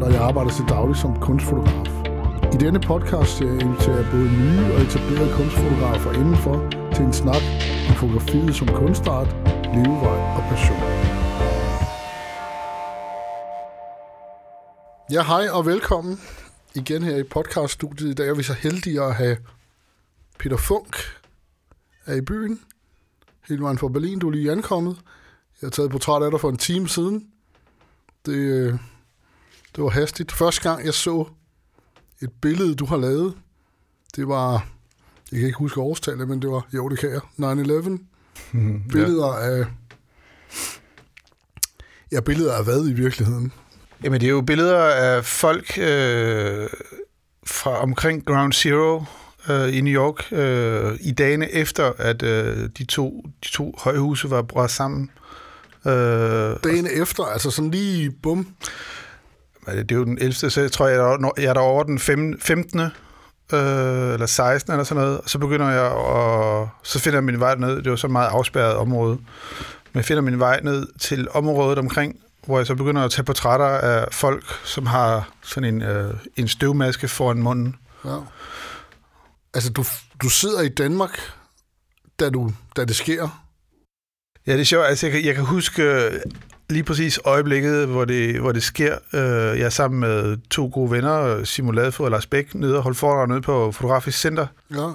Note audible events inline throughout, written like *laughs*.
Holt, og jeg arbejder til daglig som kunstfotograf. I denne podcast inviterer jeg både nye og etablerede kunstfotografer indenfor til en snak om fotografiet som kunstart, levevej og passion. Ja, hej og velkommen igen her i podcaststudiet. I dag er vi så heldige at have Peter Funk er i byen. Hele vejen fra Berlin. Du er lige ankommet. Jeg har taget portræt af dig for en time siden. Det, øh, det var hastigt. Første gang, jeg så et billede, du har lavet, det var, jeg kan ikke huske årstallet, men det var, jo, det kan jeg, 9-11. *laughs* Billeder ja. af, ja, billeder af hvad i virkeligheden? Jamen, det er jo billeder af folk øh, fra omkring Ground Zero øh, i New York øh, i dagene efter, at øh, de, to, de to højhuse var brudt sammen. Øh, Dagene efter, altså sådan lige bum. Det er jo den 11. så jeg tror, jeg er, jeg er der over den 15. Øh, eller 16. eller sådan noget, og så begynder jeg at, så finder jeg min vej ned, det var så meget afspærret område, men jeg finder min vej ned til området omkring, hvor jeg så begynder at tage portrætter af folk, som har sådan en, øh, en støvmaske foran munden. Ja. Altså, du, du sidder i Danmark, da, du, da det sker? Ja, det er sjovt. Altså, jeg, kan, jeg kan huske lige præcis øjeblikket, hvor det, hvor det sker. Øh, jeg er sammen med to gode venner, Simon Ladefod og Lars Bæk, nede og holde foredrag nede på Fotografisk Center. Ja.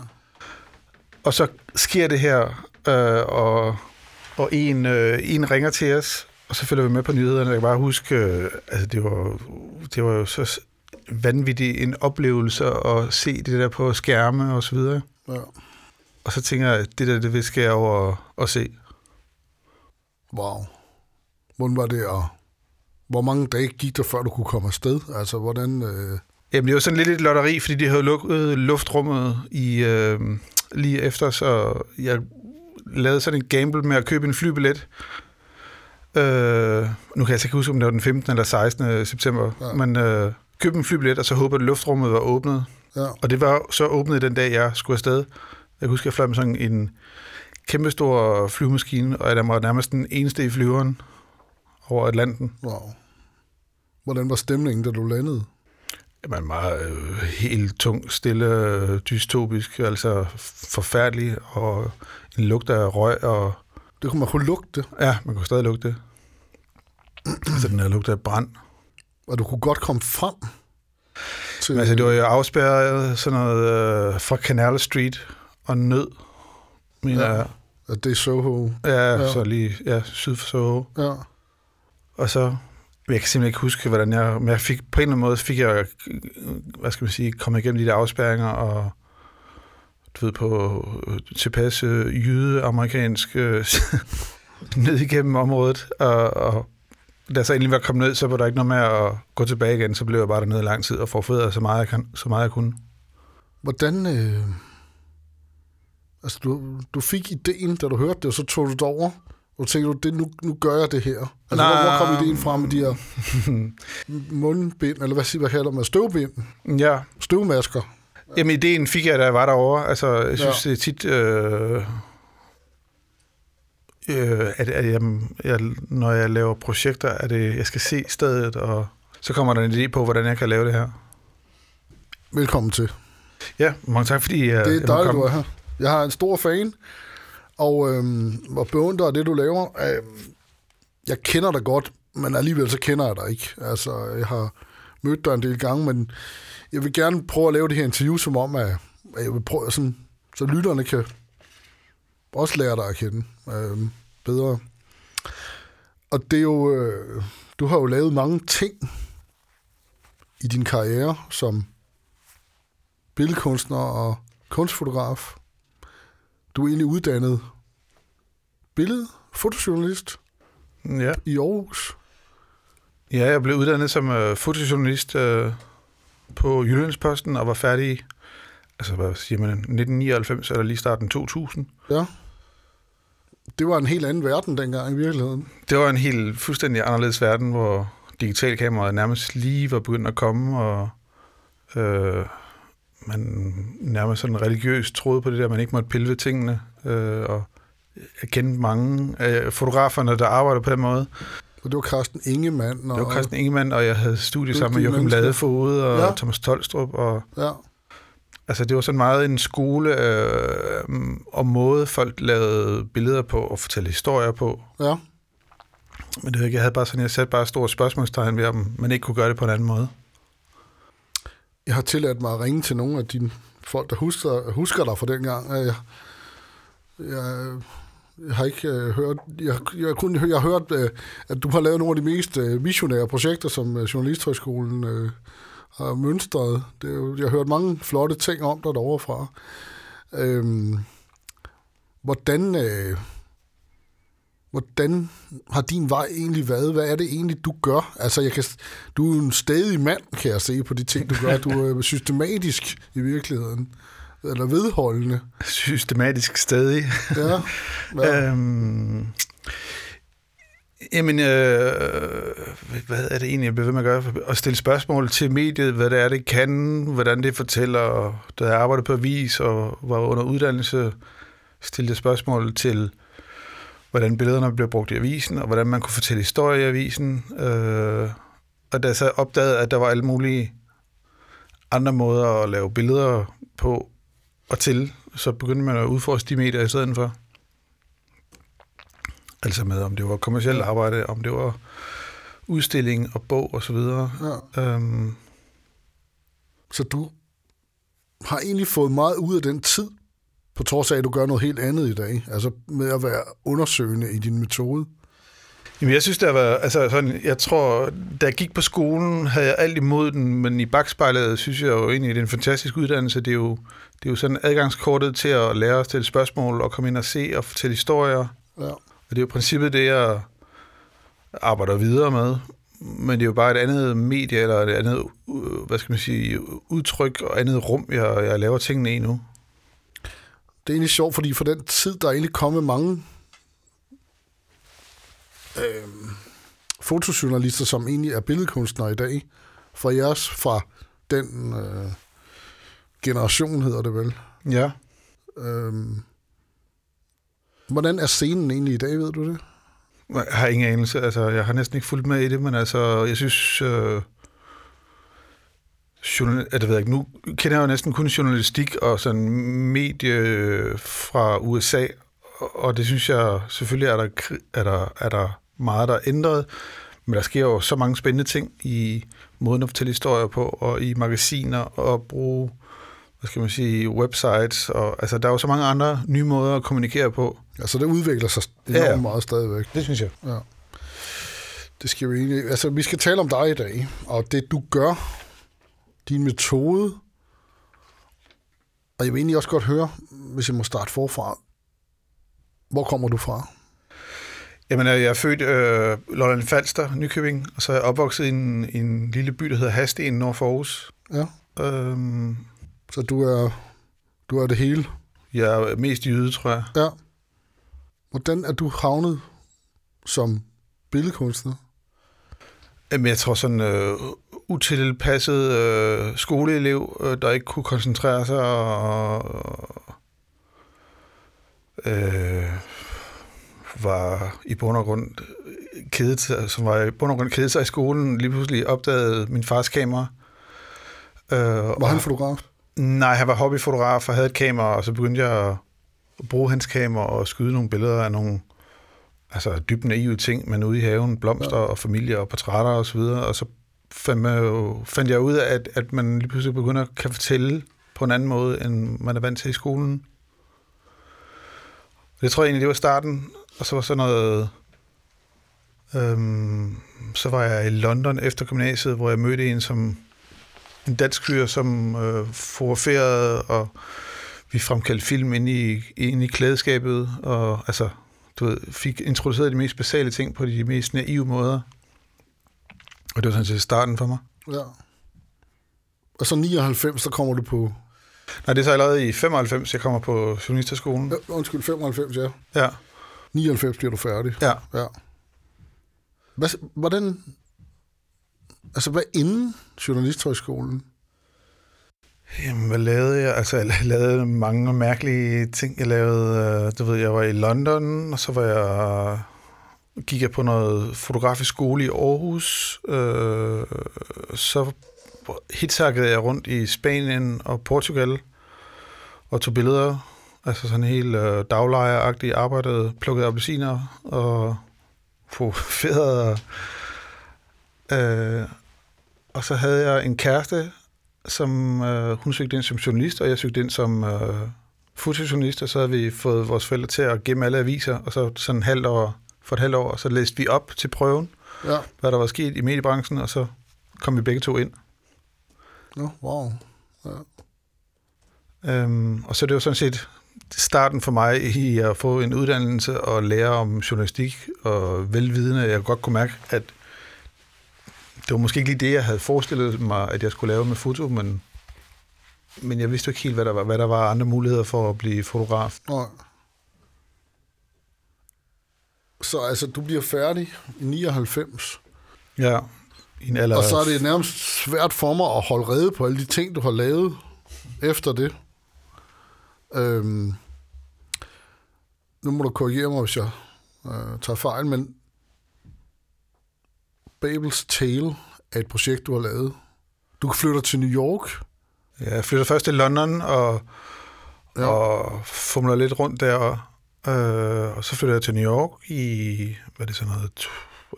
Og så sker det her, øh, og, og en, øh, en ringer til os, og så følger vi med på nyhederne. Jeg kan bare huske, øh, altså det var, det var jo så vanvittig en oplevelse at se det der på skærme og så videre. Ja. Og så tænker jeg, det der, det vil jeg over og se. Wow. Hvordan var det, og hvor mange dage gik der, før du kunne komme afsted? Altså, hvordan... Øh... Jamen, det var sådan lidt et lotteri, fordi de havde lukket luftrummet i, øh, lige efter, så jeg lavede sådan en gamble med at købe en flybillet. Øh, nu kan jeg altså ikke huske, om det var den 15. eller 16. september, ja. men øh, købte en flybillet, og så håbede, at luftrummet var åbnet. Ja. Og det var så åbnet den dag, jeg skulle afsted. Jeg kan huske, at jeg fløj med sådan en kæmpestor flyvemaskine, og jeg var nærmest den eneste i flyveren over Atlanten. Wow. Hvordan var stemningen, da du landede? Jamen meget øh, helt tung, stille, dystopisk, altså forfærdelig, og en lugt af røg. Og, det kunne man kunne lugte? Ja, man kunne stadig lugte det. altså den her lugt af brand. Og du kunne godt komme frem? Til... Men, altså det var jo afspærret sådan noget øh, fra Canal Street og nød, mener ja. jeg. Det er Soho. Ja, ja, så lige ja, syd for Soho. Ja. Og så, jeg kan simpelthen ikke huske, hvordan jeg, men jeg fik, på en eller anden måde fik jeg, hvad skal man sige, kommet igennem de der afspærringer, og du ved, på øh, tilpas øh, jyde-amerikansk øh, *laughs* ned igennem området, og, og da jeg så endelig var kommet ned, så var der ikke noget med at gå tilbage igen, så blev jeg bare dernede i lang tid og forfedret så meget, jeg kan, så meget jeg kunne. Hvordan, øh, altså du, du fik ideen, da du hørte det, og så tog du det over, og tænkte du, det, nu, nu gør jeg det her. Altså, Nej. hvor, hvor kom ideen fra med de her *laughs* mundbind, eller hvad, hvad kalder man, støvbind? Ja. Støvmasker? Jamen, ideen fik jeg, da jeg var derovre. Altså, jeg synes, ja. det er tit... Øh, øh, at, at jeg, jeg, når jeg laver projekter, at det, jeg skal se stedet, og så kommer der en idé på, hvordan jeg kan lave det her. Velkommen til. Ja, mange tak, fordi jeg Det er dejligt, du er her. Jeg har en stor fan, og, øhm, og beundrer det, du laver. Øhm, jeg kender dig godt, men alligevel så kender jeg dig ikke. Altså, jeg har mødt dig en del gange, men jeg vil gerne prøve at lave det her interview, som om, at, at jeg vil prøve, sådan, så lytterne kan også lære dig at kende øhm, bedre. Og det er jo, øh, du har jo lavet mange ting i din karriere som billedkunstner og kunstfotograf. Du er egentlig uddannet billede, fotojournalist ja. i Aarhus. Ja, jeg blev uddannet som uh, fotojournalist uh, på Jyllandsposten og var færdig, altså hvad siger man, 1999 eller lige starten 2000. Ja. Det var en helt anden verden dengang i virkeligheden. Det var en helt fuldstændig anderledes verden, hvor digitalkameraet nærmest lige var begyndt at komme, og øh, man nærmest sådan religiøst troede på det der, man ikke måtte pille ved tingene, øh, og jeg kendte mange af fotograferne, der arbejder på den måde. Og det var Carsten Ingemann. Og, Det var Christian Ingemann, og jeg havde studie sammen med Joachim. Ladefoged og Ja. Thomas Tolstrup. Og, Ja, altså, det var sådan meget en skole øh, om måde, folk lavede billeder på og fortalte historier på. ja. Men det var ikke, jeg havde bare sådan, jeg satte bare store spørgsmålstegn ved, om man ikke kunne gøre det på en anden måde. Jeg har tilladt mig at ringe til nogle af dine folk, der husker, husker dig fra dengang. Øh, jeg, jeg, jeg har ikke øh, hørt, jeg, jeg, kun, jeg har hørt, øh, at du har lavet nogle af de mest øh, missionære projekter, som øh, Journalisthøjskolen øh, har mønstret. Det er jo, jeg har hørt mange flotte ting om dig derovre fra. Øh, hvordan, øh, hvordan har din vej egentlig været? Hvad er det egentlig, du gør? Altså, jeg kan, du er en stedig mand, kan jeg se på de ting, du gør. Du er *laughs* systematisk i virkeligheden. Eller vedholdende. Systematisk stadig. Ja. *laughs* ja. Øhm, jamen, øh, hvad er det egentlig, jeg bliver ved med at gøre? At stille spørgsmål til mediet, hvad det er, det kan, hvordan det fortæller. Da jeg arbejdede på avis og var under uddannelse, stillede spørgsmål til, hvordan billederne blev brugt i avisen, og hvordan man kunne fortælle historie i avisen. Øh, og da jeg så opdagede, at der var alle mulige andre måder at lave billeder på og til, så begyndte man at udforske de medier i stedet for. Altså med, om det var kommersielt arbejde, om det var udstilling og bog og så videre. ja. Øhm, Så du har egentlig fået meget ud af den tid, på trods af, at du gør noget helt andet i dag. Altså med at være undersøgende i din metode. Jamen, jeg synes, det har været, altså sådan, jeg tror, da jeg gik på skolen, havde jeg alt imod den, men i bagspejlet synes jeg jo egentlig, det er en fantastisk uddannelse. Det er jo, det er jo sådan adgangskortet til at lære at stille spørgsmål og komme ind og se og fortælle historier. Ja. Og det er jo princippet det, jeg arbejder videre med. Men det er jo bare et andet medie, eller et andet, hvad skal man sige, udtryk og andet rum, jeg, jeg laver tingene i nu. Det er egentlig sjovt, fordi for den tid, der er egentlig kommet mange øh, fotojournalister, som egentlig er billedkunstnere i dag, fra jeres, fra den øh, generation, hedder det vel. Ja. Øh, hvordan er scenen egentlig i dag, ved du det? Jeg har ingen anelse. Altså, jeg har næsten ikke fulgt med i det, men altså, jeg synes... Øh, journal, det ved jeg ikke, nu kender jeg jo næsten kun journalistik og sådan medie fra USA, og- det synes jeg, selvfølgelig er der, er der, er der meget, der er ændret, men der sker jo så mange spændende ting i måden at fortælle historier på, og i magasiner, og bruge, hvad skal man sige, websites, og altså, der er jo så mange andre nye måder at kommunikere på. Altså, det udvikler sig enormt ja. meget stadigvæk. Det synes jeg. Ja. Det skal vi egentlig... Altså, vi skal tale om dig i dag, og det du gør, din metode. Og jeg vil egentlig også godt høre, hvis jeg må starte forfra. Hvor kommer du fra? Jamen, jeg er født øh, Lolland Falster, Nykøbing, og så er jeg opvokset i en, i en lille by, der hedder Hasten, nord for Aarhus. Ja. Øhm, Så du er, du er det hele. jeg er mest jyde, tror jeg. Ja. Hvordan er du havnet som billedkunstner? Jamen, jeg tror sådan øh, utilpasset øh, skoleelev, øh, der ikke kunne koncentrere sig og øh, var i bund og grund kedet, sig- som var i bund og grund kedet sig i skolen, lige pludselig opdagede min fars kamera. Øh, Var han fotograf? Nej, han var hobbyfotograf og havde et kamera, og så begyndte jeg at bruge hans kamera og skyde nogle billeder af nogle altså dybt naive ting, men ude i haven, blomster ja. og familie og portrætter og så videre, og så fandt, fandt jeg ud af, at, at man lige pludselig begynder at kan fortælle på en anden måde, end man er vant til i skolen. Det tror jeg egentlig, det var starten, og så var sådan noget... Øhm, så var jeg i London efter gymnasiet, hvor jeg mødte en, som en dansk fyr, som øh, fotograferede, og vi fremkaldte film ind i, ind i klædeskabet, og altså, du ved, fik introduceret de mest basale ting på de mest naive måder. Og det var sådan set starten for mig. Ja. Og så 99, så kommer du på... Nej, det er så allerede i 95, jeg kommer på journalisterskolen. Ja, undskyld, 95, ja. Ja, 99 bliver du færdig. ja. Ja. Hvad, hvordan... Altså, hvad inden Journalisthøjskolen? Jamen, hvad lavede jeg? Altså, jeg *laughs* lavede mange mærkelige ting. Jeg lavede, øh, du ved, jeg var i London, og så var jeg gik jeg på noget fotografisk skole i Aarhus. Øh, så hitsakkede jeg rundt i Spanien og Portugal og tog billeder. Altså sådan helt øh, daglejeragtigt arbejdede, plukkede appelsiner og fotograferede. Øh, og så havde jeg en kæreste, som øh, hun søgte ind som journalist, og jeg søgte ind som øh, fotojournalist, og så havde vi fået vores forældre til at gemme alle aviser, og så sådan en halvt år, for et halvt år, og så læste vi op til prøven, Ja. hvad der var sket i mediebranchen, og så kom vi begge to ind. Nå, wow. Øhm, og så det jo sådan set starten for mig i at få en uddannelse og lære om journalistik, og velvidende, jeg godt kunne mærke, at det var måske ikke lige det, jeg havde forestillet mig, at jeg skulle lave med foto, men, men jeg vidste jo ikke helt, hvad der var, hvad der var andre muligheder for at blive fotograf. Nej. Så altså, du bliver færdig i 99, Ja, i en alder og så er det nærmest svært for mig at holde rede på alle de ting, du har lavet efter det. Øhm, nu må du korrigere mig, hvis jeg øh, tager fejl, men Babels Tale er et projekt, du har lavet. Du flytter til New York. Ja, jeg flytter først til London og, Ja. og fumler lidt rundt der. Øh, og så flytter jeg til New York i, hvad er det sådan noget,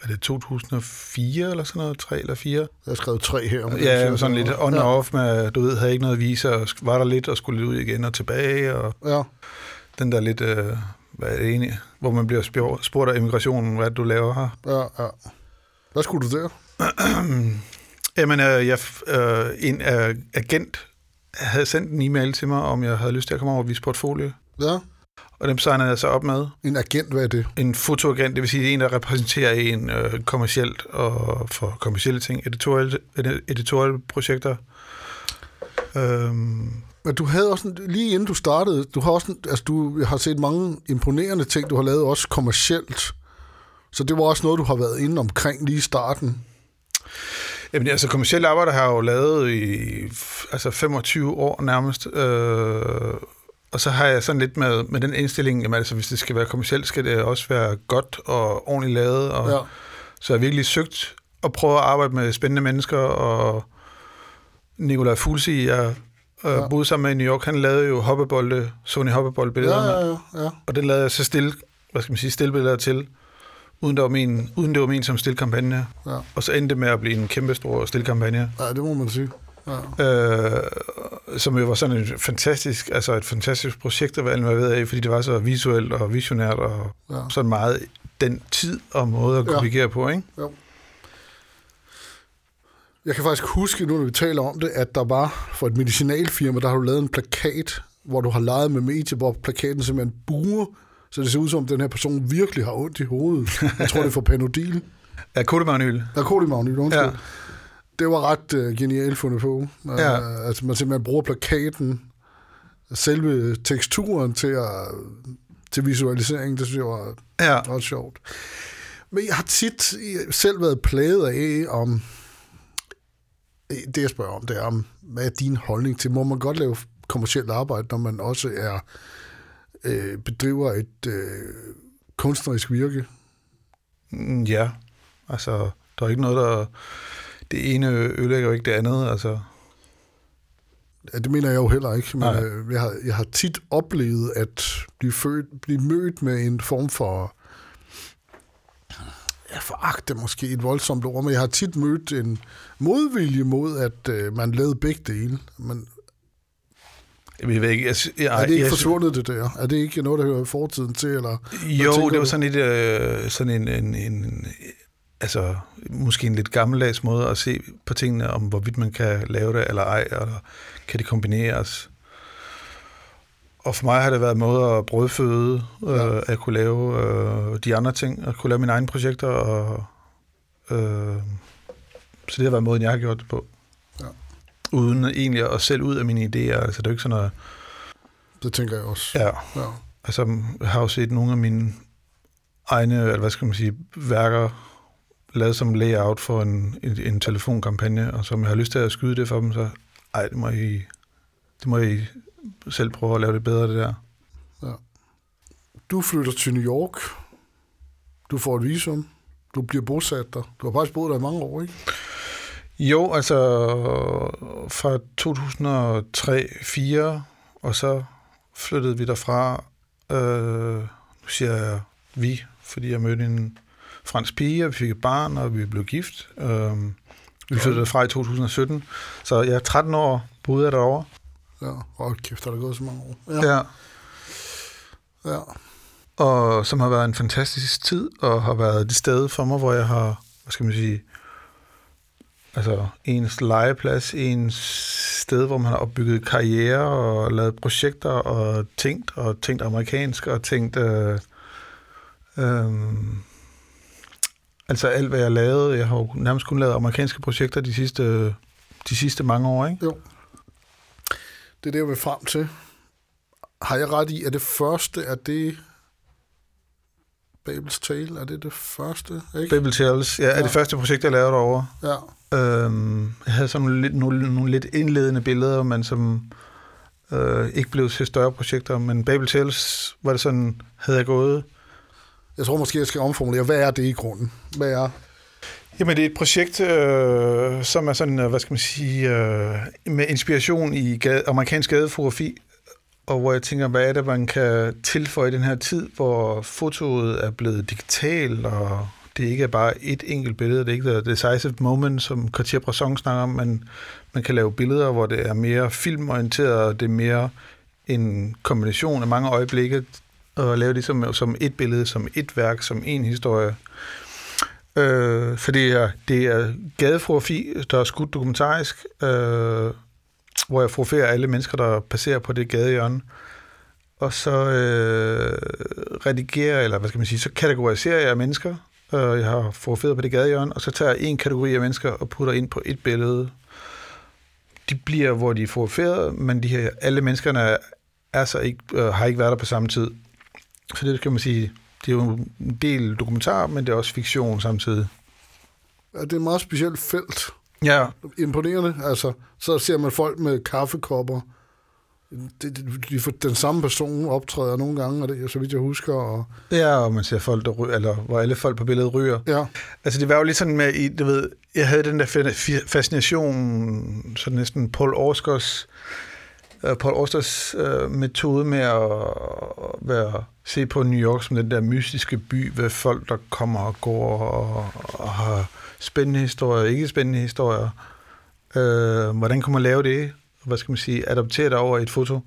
er det 2004 eller sådan noget, 3 eller 4? Jeg har skrevet tre her. men det Ja, er sådan lidt on ja. off med, du ved, havde ikke noget vise, og var der lidt og skulle lidt ud igen og tilbage, og Ja, den der lidt, øh, hvad er det egentlig, hvor man bliver spurgt, spurgt af immigrationen, hvad det, du laver her. ja, ja. Hvad skulle du der? *clears throat* Jamen, øh, jeg, øh, en øh, agent havde sendt en e-mail til mig, om jeg havde lyst til at komme over og vise portfolio. Ja, Og dem signede jeg så op med. en agent, hvad er det? En fotoagent, det vil sige en, der repræsenterer en øh, kommercielt og for kommercielle ting, editorielle, editorielle projekter. Øhm, Men du havde også, lige inden du startede, du har også, altså du har set mange imponerende ting, du har lavet også kommercielt. Så det var også noget, du har været inde omkring lige i starten. Jamen, altså kommersielt arbejde har jeg jo lavet i altså 25 år nærmest. Øh, og så har jeg sådan lidt med, med den indstilling, jamen, altså, hvis det skal være kommercielt, skal det også være godt og ordentligt lavet. Og, Ja. Så jeg har virkelig søgt at prøve at arbejde med spændende mennesker, og Nikolaj Fulsi, jeg øh, Ja. boede sammen med i New York, han lavede jo hoppebolde, Sony hoppebolde-billederne, Ja, ja, ja, ja. og det lavede jeg så stille, hvad skal man sige, stillbilleder til, uden, der var min, uden det var min som stillkampagne. Ja. Og så endte det med at blive en kæmpe stor stillkampagne, ja, det må man sige. Ja. øh, som jo var sådan et fantastisk, altså et fantastisk projekt at være involveret af, fordi det var så visuelt og visionært og Ja. sådan meget den tid og måde at Ja. kommunikere på, ikke? Jeg kan faktisk huske, nu når vi taler om det, at der var for et medicinalfirma, der har du lavet en plakat, hvor du har leget med medier, hvor plakaten simpelthen buer, så det ser ud som, at den her person virkelig har ondt i hovedet. Jeg tror, det er for Panodil. *laughs* Ja, kodemagnyl. Narkotimagnyt, undskyld. Ja. Ja. Det var ret uh, genialt fundet på. Ja. Uh, altså man simpelthen bruger plakaten, selve teksturen til, at, til visualisering, det synes jeg var Ja. ret sjovt. Men jeg har tit selv været plaget af, om det jeg spørger om, det er om, hvad er din holdning til, må man godt lave kommersielt arbejde, når man også er øh, bedriver et øh, kunstnerisk virke? Mm, Ja, altså, der er ikke noget, der... Det ene ødelægger jo ikke det andet, altså. Ja, det mener jeg jo heller ikke, men øh, jeg, har, jeg har tit oplevet at blive, født, blive mødt med en form for ja, foragt er måske et voldsomt ord, men jeg har tit mødt en modvilje mod, at øh, man lavede begge dele. Men Jeg ved ikke, jeg, jeg, er det ikke jeg, forsvundet, det der? Er det ikke noget, der hører fortiden til? Eller? Jo, det var sådan, et, øh, sådan en, en, en, altså, måske en lidt gammeldags måde at se på tingene, om hvorvidt man kan lave det eller ej, eller kan det kombineres. Og for mig har det været en måde at brødføde, øh, Ja. at kunne lave øh, de andre ting, at kunne lave mine egne projekter, og, øh, så det har været måden, jeg har gjort det på. Ja. Uden egentlig at selv ud af mine idéer, altså det er jo ikke sådan noget, Det tænker jeg også. ja, Ja. Altså, jeg har jo set nogle af mine egne, eller hvad skal man sige, værker lavet som layout for en, en, en telefonkampagne, og som jeg har lyst til at skyde det for dem, så ej, det må I, det må I selv prøve at lave det bedre, det der. Du flytter til New York. Du får et visum. Du bliver bosat der. Du har faktisk boet der i mange år, ikke? Jo, altså fra 2003-2004, og så flyttede vi derfra. Øh, nu siger jeg vi, fordi jeg mødte en fransk pige, og vi fik et barn, og vi blev gift. Øh, vi flyttede fra i 2017, så jeg er 13 år boede jeg derovre. Ja, hold kæft, der er gået så mange år. Ja. ja. Ja. Og som har været en fantastisk tid, og har været det sted for mig, hvor jeg har, hvad skal man sige, altså ens legeplads, ens sted, hvor man har opbygget karriere og lavet projekter og tænkt, og tænkt amerikansk, og tænkt... Øh, øh, altså alt, hvad jeg lavede, jeg har jo nærmest kun lavet amerikanske projekter de sidste, de sidste mange år, ikke? Jo. Det er det, jeg vil frem til. Har jeg ret i, at det første er det Babels Tale? Er det det første? Ikke? Babel Tales, ja, er ja. det første projekt, jeg lavede derovre. Ja. Øhm, jeg havde sådan nogle, lidt, nogle, nogle lidt indledende billeder, men som øh, ikke blev til større projekter. Men Babel Tales var det sådan, havde jeg gået. Jeg tror måske, jeg skal omformulere, hvad er det i grunden? Hvad er Jamen, det er et projekt, øh, som er sådan, øh, hvad skal man sige, øh, med inspiration i gade, amerikansk gadefotografi, og hvor jeg tænker, hvad er det, man kan tilføje i den her tid, hvor fotoet er blevet digital, og det ikke er bare et enkelt billede, det er ikke the decisive moment, som Cartier-Bresson snakker om, men man kan lave billeder, hvor det er mere filmorienteret, og det er mere en kombination af mange øjeblikke, og lave det som, som et billede, som et værk, som en historie. Øh, for det er, det er gadefotografi, der er skudt dokumentarisk, øh, hvor jeg fotograferer alle mennesker, der passerer på det gadehjørne. Og så øh, redigerer, eller hvad skal man sige, så kategoriserer jeg mennesker. Øh, jeg har fotograferet på det gadehjørne, og så tager jeg en kategori af mennesker og putter ind på et billede. De bliver, hvor de er fotograferet, men de her, alle menneskerne er så ikke, øh, har ikke været der på samme tid. Så det kan man sige, det er jo en del dokumentar, men det er også fiktion samtidig. Ja, det er et meget specielt felt. Ja. Imponerende. Altså, så ser man folk med kaffekopper. Det, de, de, den samme person optræder nogle gange, og det, så vidt jeg husker. Og... Ja, og man ser folk, der ryger, eller hvor alle folk på billedet ryger. Ja. Altså, det var jo lidt sådan med, du ved, jeg havde den der fascination, så næsten Paul Orskers, Øh, uh, Paul Austers øh, metode med at være se på New York som den der mystiske by, hvor folk, der kommer og går og, og har spændende historier, ikke spændende historier. Øh, hvordan kan man lave det? Hvad skal man sige? Adoptere det over et foto.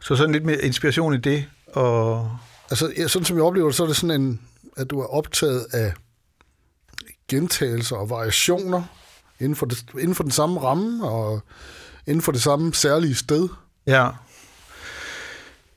Så sådan lidt mere inspiration i det. Og... Altså, ja, sådan som jeg oplever det, så er det sådan en, at du er optaget af gentagelser og variationer inden for, det, inden for den samme ramme og inden for det samme særlige sted. Ja.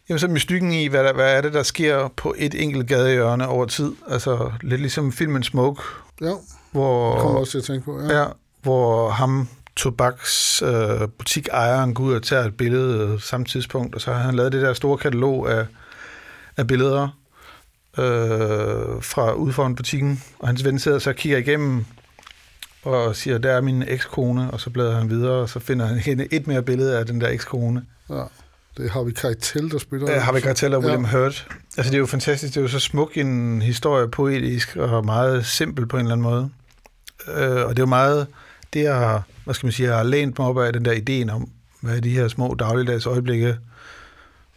Jamen så mystikken i, hvad, der, hvad er det, der sker på et enkelt gadehjørne over tid. Altså lidt ligesom filmen Smoke. Ja, hvor, det kommer også til at tænke på. Ja, ja hvor ham tobaks øh, butikejeren går ud og tager et billede øh, samme tidspunkt, og så har han lavet det der store katalog af, af billeder øh, fra ude foran butikken, og hans ven sidder så og kigger igennem og siger, der er min ekskone, og så bladrer han videre, og så finder han et mere billede af den der ekskone. Ja. Det har vi Keitel, der spiller. Ja, har vi Keitel og William ja. Hurt. Altså, det er jo fantastisk. Det er jo så smuk en historie, poetisk og meget simpel på en eller anden måde. Øh, og det er jo meget det, jeg har, hvad skal man sige, jeg har lænt mig op af den der ideen om, hvad er de her små dagligdags øjeblikke,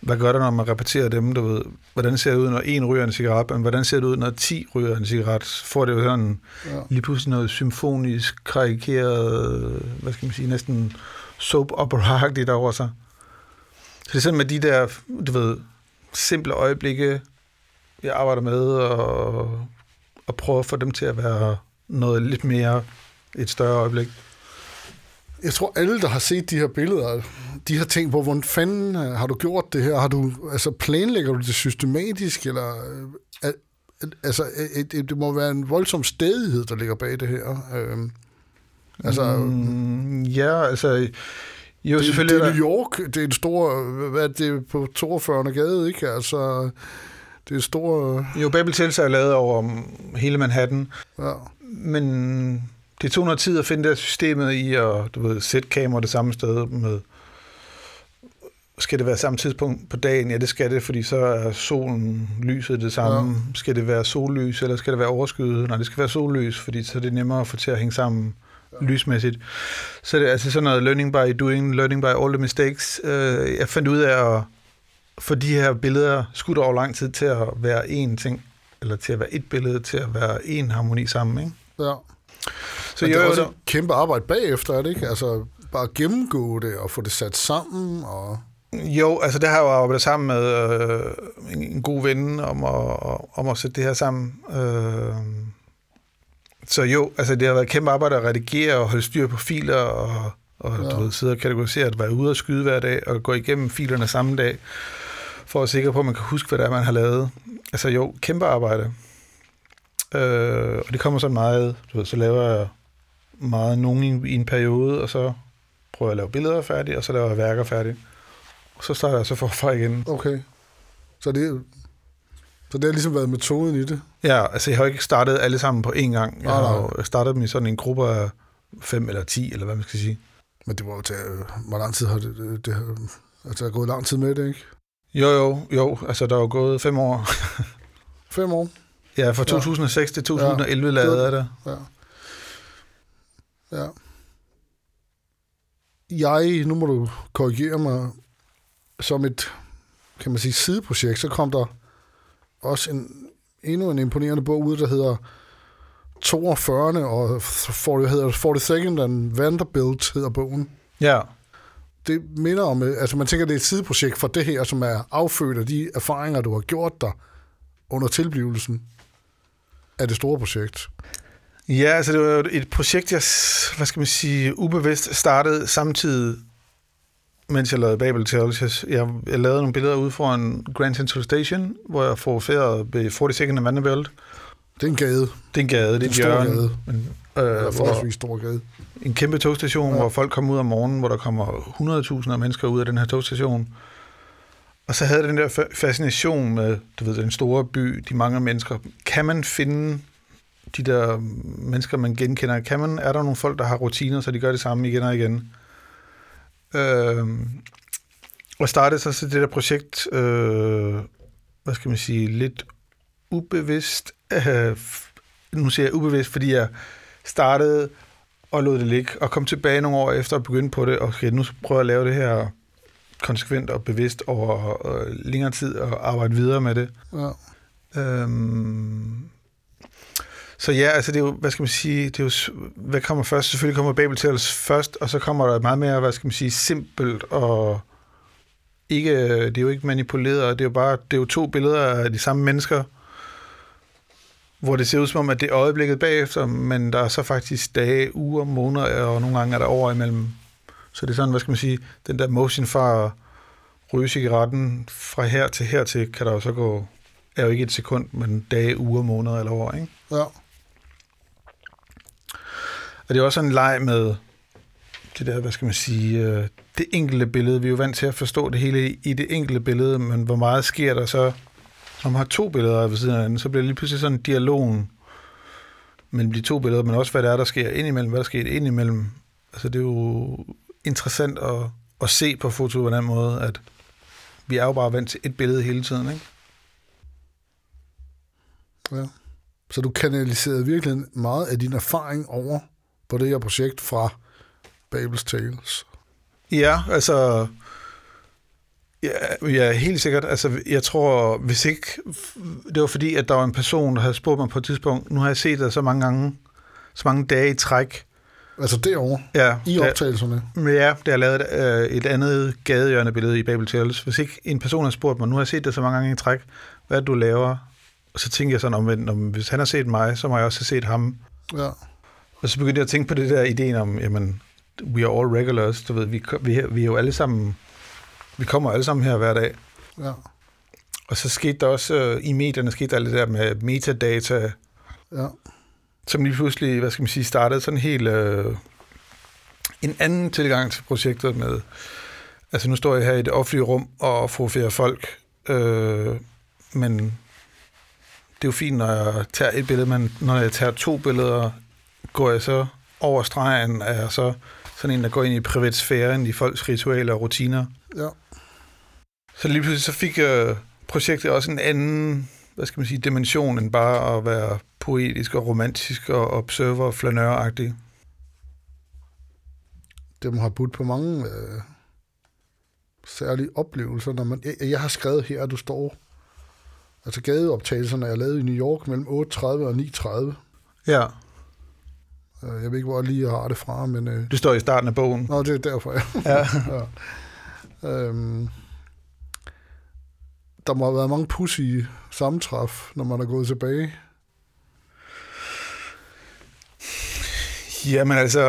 hvad gør det, når man repeterer dem, du ved, hvordan ser det ud, når en ryger en cigaret, men hvordan ser det ud, når ti ryger en cigaret, får det jo sådan ja. lige pludselig noget symfonisk, karikeret, hvad skal man sige, næsten soap opera over sig. Så det er sådan med de der, du ved, simple øjeblikke, jeg arbejder med, og, og prøver at få dem til at være noget lidt mere et større øjeblik. Jeg tror, alle, der har set de her billeder, de har tænkt på, hvordan fanden øh, har du gjort det her? Har du, altså, planlægger du det systematisk, eller... Øh, altså, det, det må være en voldsom stedighed, der ligger bag det her. Øhm, altså, mm, ja, altså, jo, det, selvfølgelig. Det er New York, det er en stor, hvad er det, på 42. gade, ikke? Altså, det er stor... Jo, Babel Tales er lavet over hele Manhattan. Ja. Men det tog noget tid at finde det systemet i at du ved, sætte kamera det samme sted med skal det være samme tidspunkt på dagen? Ja, det skal det, fordi så er solen, lyset det samme. Ja. Skal det være sollys, eller skal det være overskyet? Nej, det skal være sollys, fordi så er det nemmere at få til at hænge sammen ja. lysmæssigt. Så det er altså sådan noget learning by doing, learning by all the mistakes. Øh, jeg fandt ud af at få de her billeder skudt over lang tid til at være én ting, eller til at være et billede, til at være en harmoni sammen, ikke? Ja. Så Men det er også et kæmpe arbejde bagefter, er det ikke? Altså bare gennemgå det og få det sat sammen og... Jo, altså det har jeg jo arbejdet sammen med øh, en god ven om at, om at sætte det her sammen. Øh, så jo, altså det har været kæmpe arbejde at redigere og holde styr på filer og, og ja. du ved, sidde og kategorisere, at være ude og skyde hver dag og gå igennem filerne samme dag, for at sikker på, at man kan huske, hvad det er, man har lavet. Altså jo, kæmpe arbejde. Øh, og det kommer sådan meget, du ved, så laver jeg meget nogen i, i en periode, og så prøver jeg at lave billeder færdige, og så laver jeg værker færdige. Og så starter jeg så forfra igen. Okay. Så det, så det har ligesom været metoden i det? Ja, altså jeg har ikke startet alle sammen på én gang. Jeg har startet dem i sådan en gruppe af fem eller ti, eller hvad man skal sige. Men det var jo til, hvor lang tid har det, det, det har, altså der er gået lang tid med det, ikke? Jo, jo, jo. Altså, der er jo gået fem år. *laughs* fem år? Ja, fra 2006 ja. til 2011 ja. lavede jeg det. Ja. Ja. Jeg, nu må du korrigere mig, som et, kan man sige, sideprojekt, så kom der også en, endnu en imponerende bog ud, der hedder 42. og 40, hedder 42nd and Vanderbilt hedder bogen. Ja. Det minder om, altså man tænker, det er et sideprojekt for det her, som er affødt af de erfaringer, du har gjort dig under tilblivelsen af det store projekt. Ja, altså det var et projekt, jeg, hvad skal man sige, ubevidst startede samtidig, mens jeg lavede Babel Tales. Jeg, jeg lavede nogle billeder ude foran Grand Central Station, hvor jeg fotograferede ved 40 Second Vanderbilt. Det er en gade. Det er en gade, det er en stor gade. Men, øh, Eller forholdsvis stor gade. En kæmpe togstation, ja. hvor folk kommer ud om morgenen, hvor der kommer 100.000 af mennesker ud af den her togstation. Og så havde den der fascination med, du ved, den store by, de mange mennesker. Kan man finde de der mennesker, man genkender? Kan man, er der nogle folk, der har rutiner, så de gør det samme igen og igen? Øh, og startede så det der projekt, øh, hvad skal man sige, lidt ubevidst. Øh, nu siger jeg ubevidst, fordi jeg startede og lod det ligge, og kom tilbage nogle år efter og begyndte på det, og okay, nu prøver jeg at lave det her konsekvent og bevidst over øh, længere tid og arbejde videre med det. Ja. Øhm, så ja, altså det er jo, hvad skal man sige, det er jo, hvad kommer først? Selvfølgelig kommer Babel Tales først, og så kommer der meget mere, hvad skal man sige, simpelt og ikke, det er jo ikke manipuleret, det er jo bare, det er jo to billeder af de samme mennesker, hvor det ser ud som om, at det er øjeblikket bagefter, men der er så faktisk dage, uger, måneder, og nogle gange er der over imellem. Så det er sådan, hvad skal man sige, den der motion fra at ryge cigaretten fra her til her til, kan der jo så gå, er jo ikke et sekund, men dage, uger, måneder eller år, ikke? Ja. Og det er også en leg med det der, hvad skal man sige, øh, det enkelte billede. Vi er jo vant til at forstå det hele i det enkelte billede, men hvor meget sker der så, når man har to billeder ved siden af hinanden, så bliver det lige pludselig sådan en dialog mellem de to billeder, men også hvad der er, der sker indimellem, hvad der sker indimellem. Altså det er jo interessant at, at se på foto på den måde, at vi er jo bare vant til et billede hele tiden, ikke? Ja. Så du kanaliserede virkelig meget af din erfaring over på det her projekt fra Babels Tales. Ja, altså... Ja, ja, helt sikkert. Altså, jeg tror, hvis ikke... Det var fordi, at der var en person, der havde spurgt mig på et tidspunkt, nu har jeg set det så mange gange, så mange dage i træk. Altså derovre? Ja. I optagelserne? Ja, det har lavet et, øh, et andet gadehjørnebillede i Babel Tales. Hvis ikke en person har spurgt mig, nu har jeg set det så mange gange i træk, hvad du laver? Og så tænker jeg sådan omvendt, om, hvis han har set mig, så må jeg også have set ham. Ja. Og så begyndte jeg at tænke på det der ideen om, jamen, we are all regulars, du ved, vi, vi, vi er jo alle sammen, vi kommer alle sammen her hver dag. Ja. Og så skete der også, øh, i medierne skete der alt det der med metadata, ja. Som lige pludselig, hvad skal man sige, startede sådan helt øh, en anden tilgang til projektet med, altså nu står jeg her i det offentlige rum og fotograferer folk, øh, men det er jo fint, når jeg tager et billede, men når jeg tager to billeder går jeg så over stregen, er jeg så sådan en, der går ind i privatsfæren, i folks ritualer og rutiner. Ja. Så lige pludselig så fik øh, projektet også en anden, hvad skal man sige, dimension end bare at være poetisk og romantisk og observer og flanøragtig. Det må have budt på mange øh, særlige oplevelser. Når man, jeg, jeg har skrevet her, at du står... Altså gadeoptagelserne er lavet i New York mellem 8.30 og 9.30. Ja, Øh, Jeg ved ikke, hvor jeg lige har det fra, men... Øh, det står i starten af bogen. nå, det er derfor, ja. Ja. *laughs* ja. Øhm, der må have været mange pussy sammentræf, når man er gået tilbage. Jamen altså,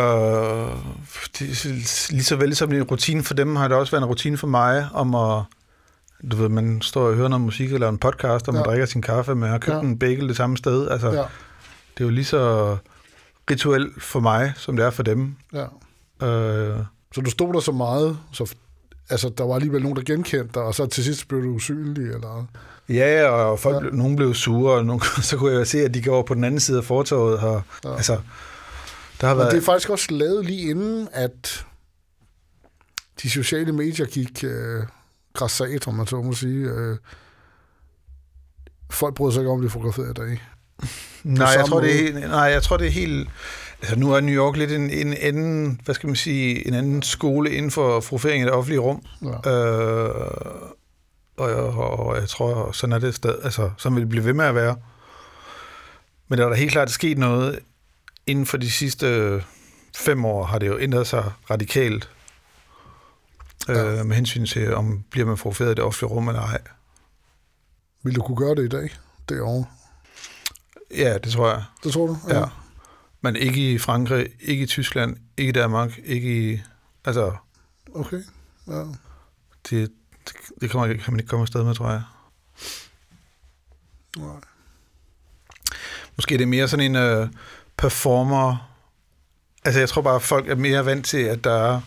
det, lige så vel som det er en rutine for dem, har det også været en rutine for mig om at, du ved, man står og hører noget musik eller en podcast, og man Ja. drikker sin kaffe, man har købt Ja. en bagel det samme sted. Altså, Ja, det er jo lige så rituelt for mig, som det er for dem. ja. Øh, Så du stod der så meget, så altså, der var alligevel nogen, der genkendte dig, og så til sidst blev du usynlig, eller... ja, og folk, Ja. ja. nogen blev sure, og nogen, *laughs* så kunne jeg se, at de går over på den anden side af fortorvet. Og, Ja. Altså, der har Men været... det er faktisk også lavet lige inden, at de sociale medier gik øh, græssat, om man så må sige. Øh, folk bryder sig ikke om, de fotograferer dig. Nej, jeg tror, det er, nej, jeg tror, det er helt... Altså, nu er New York lidt en, en anden, hvad skal man sige, en anden skole inden for fotografering i det offentlige rum. Ja. Øh, og, jeg, og jeg tror, sådan er det stadig, altså, sådan vil det blive ved med at være. Men der er da helt klart sket noget. Inden for de sidste fem år har det jo ændret sig radikalt. Ja. Øh, med hensyn til, om bliver man fotograferet i det offentlige rum eller ej. Vil du kunne gøre det i dag, derovre? Ja, det tror jeg. Det tror du? Ja. Men ikke i Frankrig, ikke i Tyskland, ikke i Danmark, ikke i... Altså, Okay. Ja. det, det, det kommer, kan man ikke komme afsted med, tror jeg. Nej. Måske er det mere sådan en uh, performer... Altså, jeg tror bare, at folk er mere vant til, at der er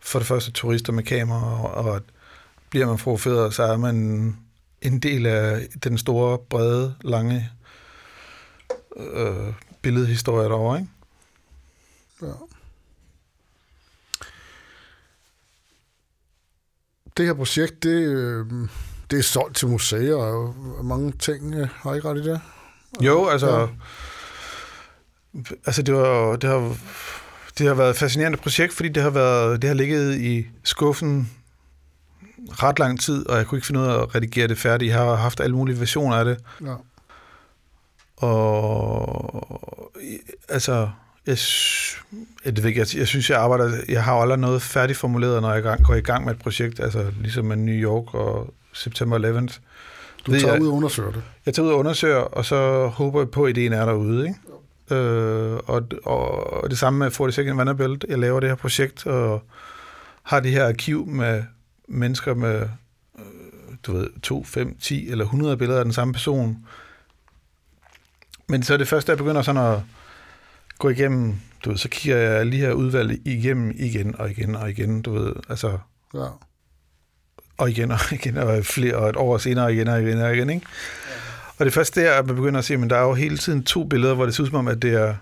for det første turister med kamera, og, og at bliver man fotograferet, så er man en del af den store, brede, lange øh, billedhistorie derovre, ikke? Ja. Det her projekt, det, øh, det er solgt til museer og mange ting. øh, Har I ikke ret i det? Jo, altså... Ja. Altså, det, var, det, har, det har været et fascinerende projekt, fordi det har, været, det har ligget i skuffen ret lang tid, og jeg kunne ikke finde ud af at redigere det færdigt. Jeg har haft alle mulige versioner af det. Ja. Og altså, jeg, jeg, det ved ikke, jeg, jeg synes, jeg arbejder, jeg har aldrig noget færdigformuleret, når jeg gang, går i gang med et projekt, altså ligesom med New York og September 11. Du tager jeg- ud og undersøger det. Jeg tager ud og undersøger, og så håber jeg på, at ideen er derude. Ikke? Øh, og, og, og det samme med 40 Second Vanderbilt. Jeg laver det her projekt, og har det her arkiv med mennesker med, øh, du ved, 2, 5, 10 eller 100 billeder af den samme person. Men så er det først, da jeg begynder sådan at gå igennem, du ved, så kigger jeg lige her udvalg igennem igen og igen og igen, du ved, altså, Ja. og igen og igen, og flere, og et år senere igen og igen og igen, ikke? Og det er først der, at man begynder at se, men der er jo hele tiden to billeder, hvor det ser ud som om, at det er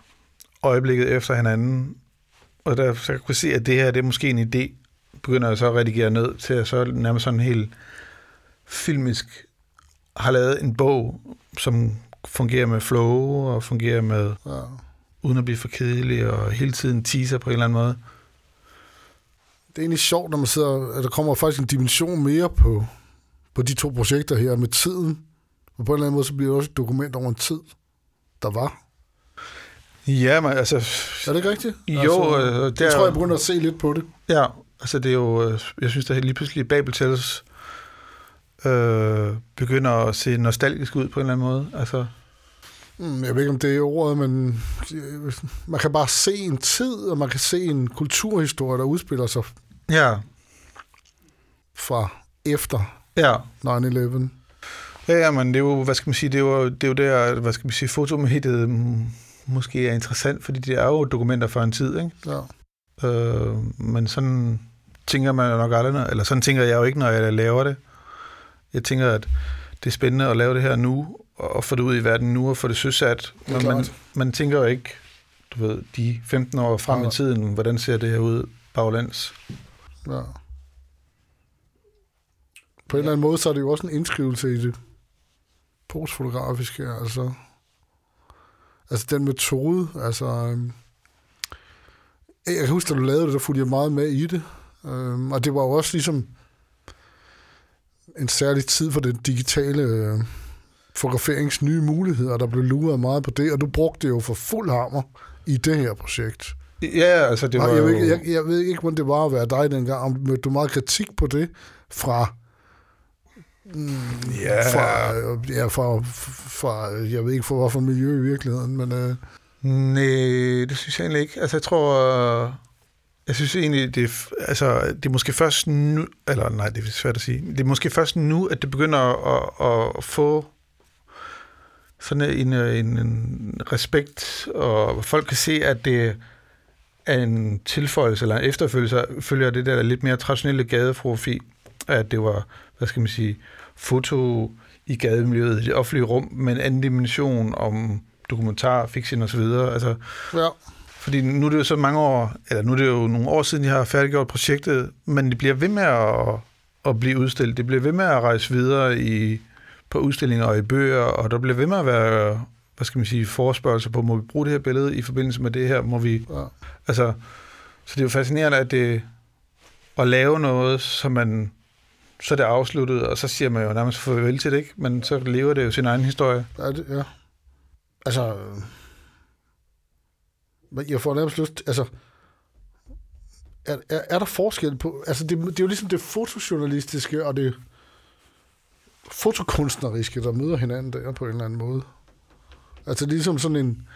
øjeblikket efter hinanden. Og der så kan jeg kunne se, at det her, det er måske en idé, begynder jeg så at redigere ned til at så nærmest sådan helt filmisk har lavet en bog, som fungerer med flow og fungerer med, ja. uden at blive for kedelig og hele tiden teaser på en eller anden måde. Det er egentlig sjovt, når man sidder, at der kommer faktisk en dimension mere på, på de to projekter her med tiden. Og på en eller anden måde, så bliver det også et dokument over en tid, der var. Ja, men altså... Er det ikke rigtigt? Jo, altså, øh, jeg der- tror, jeg begynder at se lidt på det. Ja, altså det er jo, øh, jeg synes, at lige pludselig Babel Tales øh, begynder at se nostalgisk ud på en eller anden måde. Altså, Mm, Jeg ved ikke, om det er ordet, men øh, man kan bare se en tid, og man kan se en kulturhistorie, der udspiller sig ja, fra efter ja. 9-11. Ja, ja, men det er jo, hvad skal man sige, det er jo, det er jo der, hvad skal man sige, fotomediet måske er interessant, fordi det er jo dokumenter for en tid, ikke? Ja. Øh, men sådan tænker man jo nok aldrig, eller sådan tænker jeg jo ikke, når jeg laver det. Jeg tænker, at det er spændende at lave det her nu, og få det ud i verden nu, og få det søsat. Det Men man, man tænker jo ikke, du ved, de 15 år frem Nej. i tiden, hvordan ser det her ud baglands? ja. På en eller anden måde, så er det jo også en indskrivelse i det postfotografiske, altså, altså den metode, altså, øhm, jeg kan huske, da du lavede det, der fulgte jeg meget med i det, øhm, og det var jo også ligesom en særlig tid for den digitale øh, fotograferings nye muligheder, der blev luret meget på det, og du brugte det jo for fuld hammer i det her projekt. Ja, altså det var jeg, ved, jo... ikke- jeg, jeg ved ikke, hvordan det var at være dig dengang. Om du meget kritik på det fra, ja, fra, øh, ja, fra, fra, jeg ved ikke, for hvorfor miljø i virkeligheden, men øh, Nej, det synes jeg egentlig ikke. Altså, jeg tror... øh, jeg synes egentlig, det er, altså, det er måske først nu... Eller nej, det er svært at sige. Det er måske først nu, at det begynder at, at få sådan en, øh, en, en respekt, og folk kan se, at det er en tilføjelse eller en efterfølgelse følger det der lidt mere traditionelle gadefotografi, at det var, hvad skal man sige, foto i gademiljøet, i det offentlige rum, med en anden dimension om dokumentar, fiction osv. Altså, ja, fordi nu er det jo så mange år, eller nu er det jo nogle år siden, jeg har færdiggjort projektet, men det bliver ved med at, at blive udstillet. Det bliver ved med at rejse videre i, på udstillinger og i bøger, og der bliver ved med at være, hvad skal man sige, forespørgelser på, må vi bruge det her billede i forbindelse med det her? Må vi, ja. altså, så det er jo fascinerende, at det, at lave noget, som man, så er det afsluttet, og så siger man jo nærmest farvel til det, ikke? Men så lever det jo sin egen historie. Ja, det, ja. Altså, jeg får nærmest lyst, altså, er, er, er der forskel på, altså det, det er jo ligesom det fotojournalistiske og det fotokunstneriske, der møder hinanden der på en eller anden måde. Altså ligesom sådan en,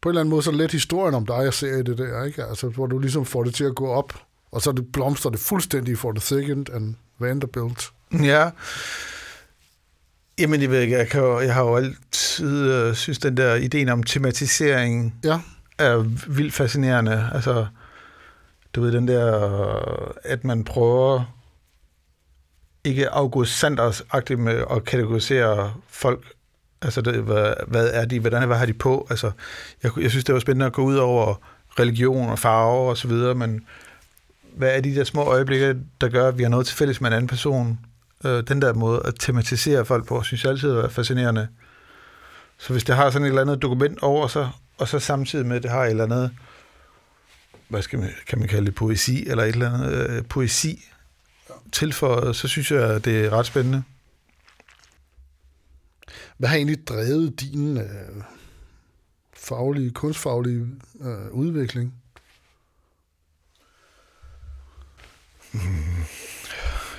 på en eller anden måde så let historien om dig, jeg ser i det der, ikke? Altså hvor du ligesom får det til at gå op, og så blomstrer det fuldstændig for The Second and Vanderbilt. Ja. Jamen, jeg ved ikke, jeg, kan jo, jeg har jo altid øh, synes, den der ideen om tematisering Ja, er vildt fascinerende. Altså, du ved, den der, at man prøver ikke August Sanders-agtigt med at kategorisere folk. Altså, det, hvad, hvad er de, hvordan hvad har de på? Altså, jeg, jeg synes, det var spændende at gå ud over religion og farve og så videre, men hvad er de der små øjeblikke, der gør, at vi har noget til fælles med en anden person? Øh, den der måde at tematisere folk på, synes jeg altid er fascinerende. Så hvis det har sådan et eller andet dokument over sig, og så samtidig med, at det har et eller andet, hvad skal man, kan man kalde det, poesi, eller et eller andet øh, poesi tilføjet, så synes jeg, at det er ret spændende. Hvad har egentlig drevet din øh, faglige, kunstfaglige øh, udvikling?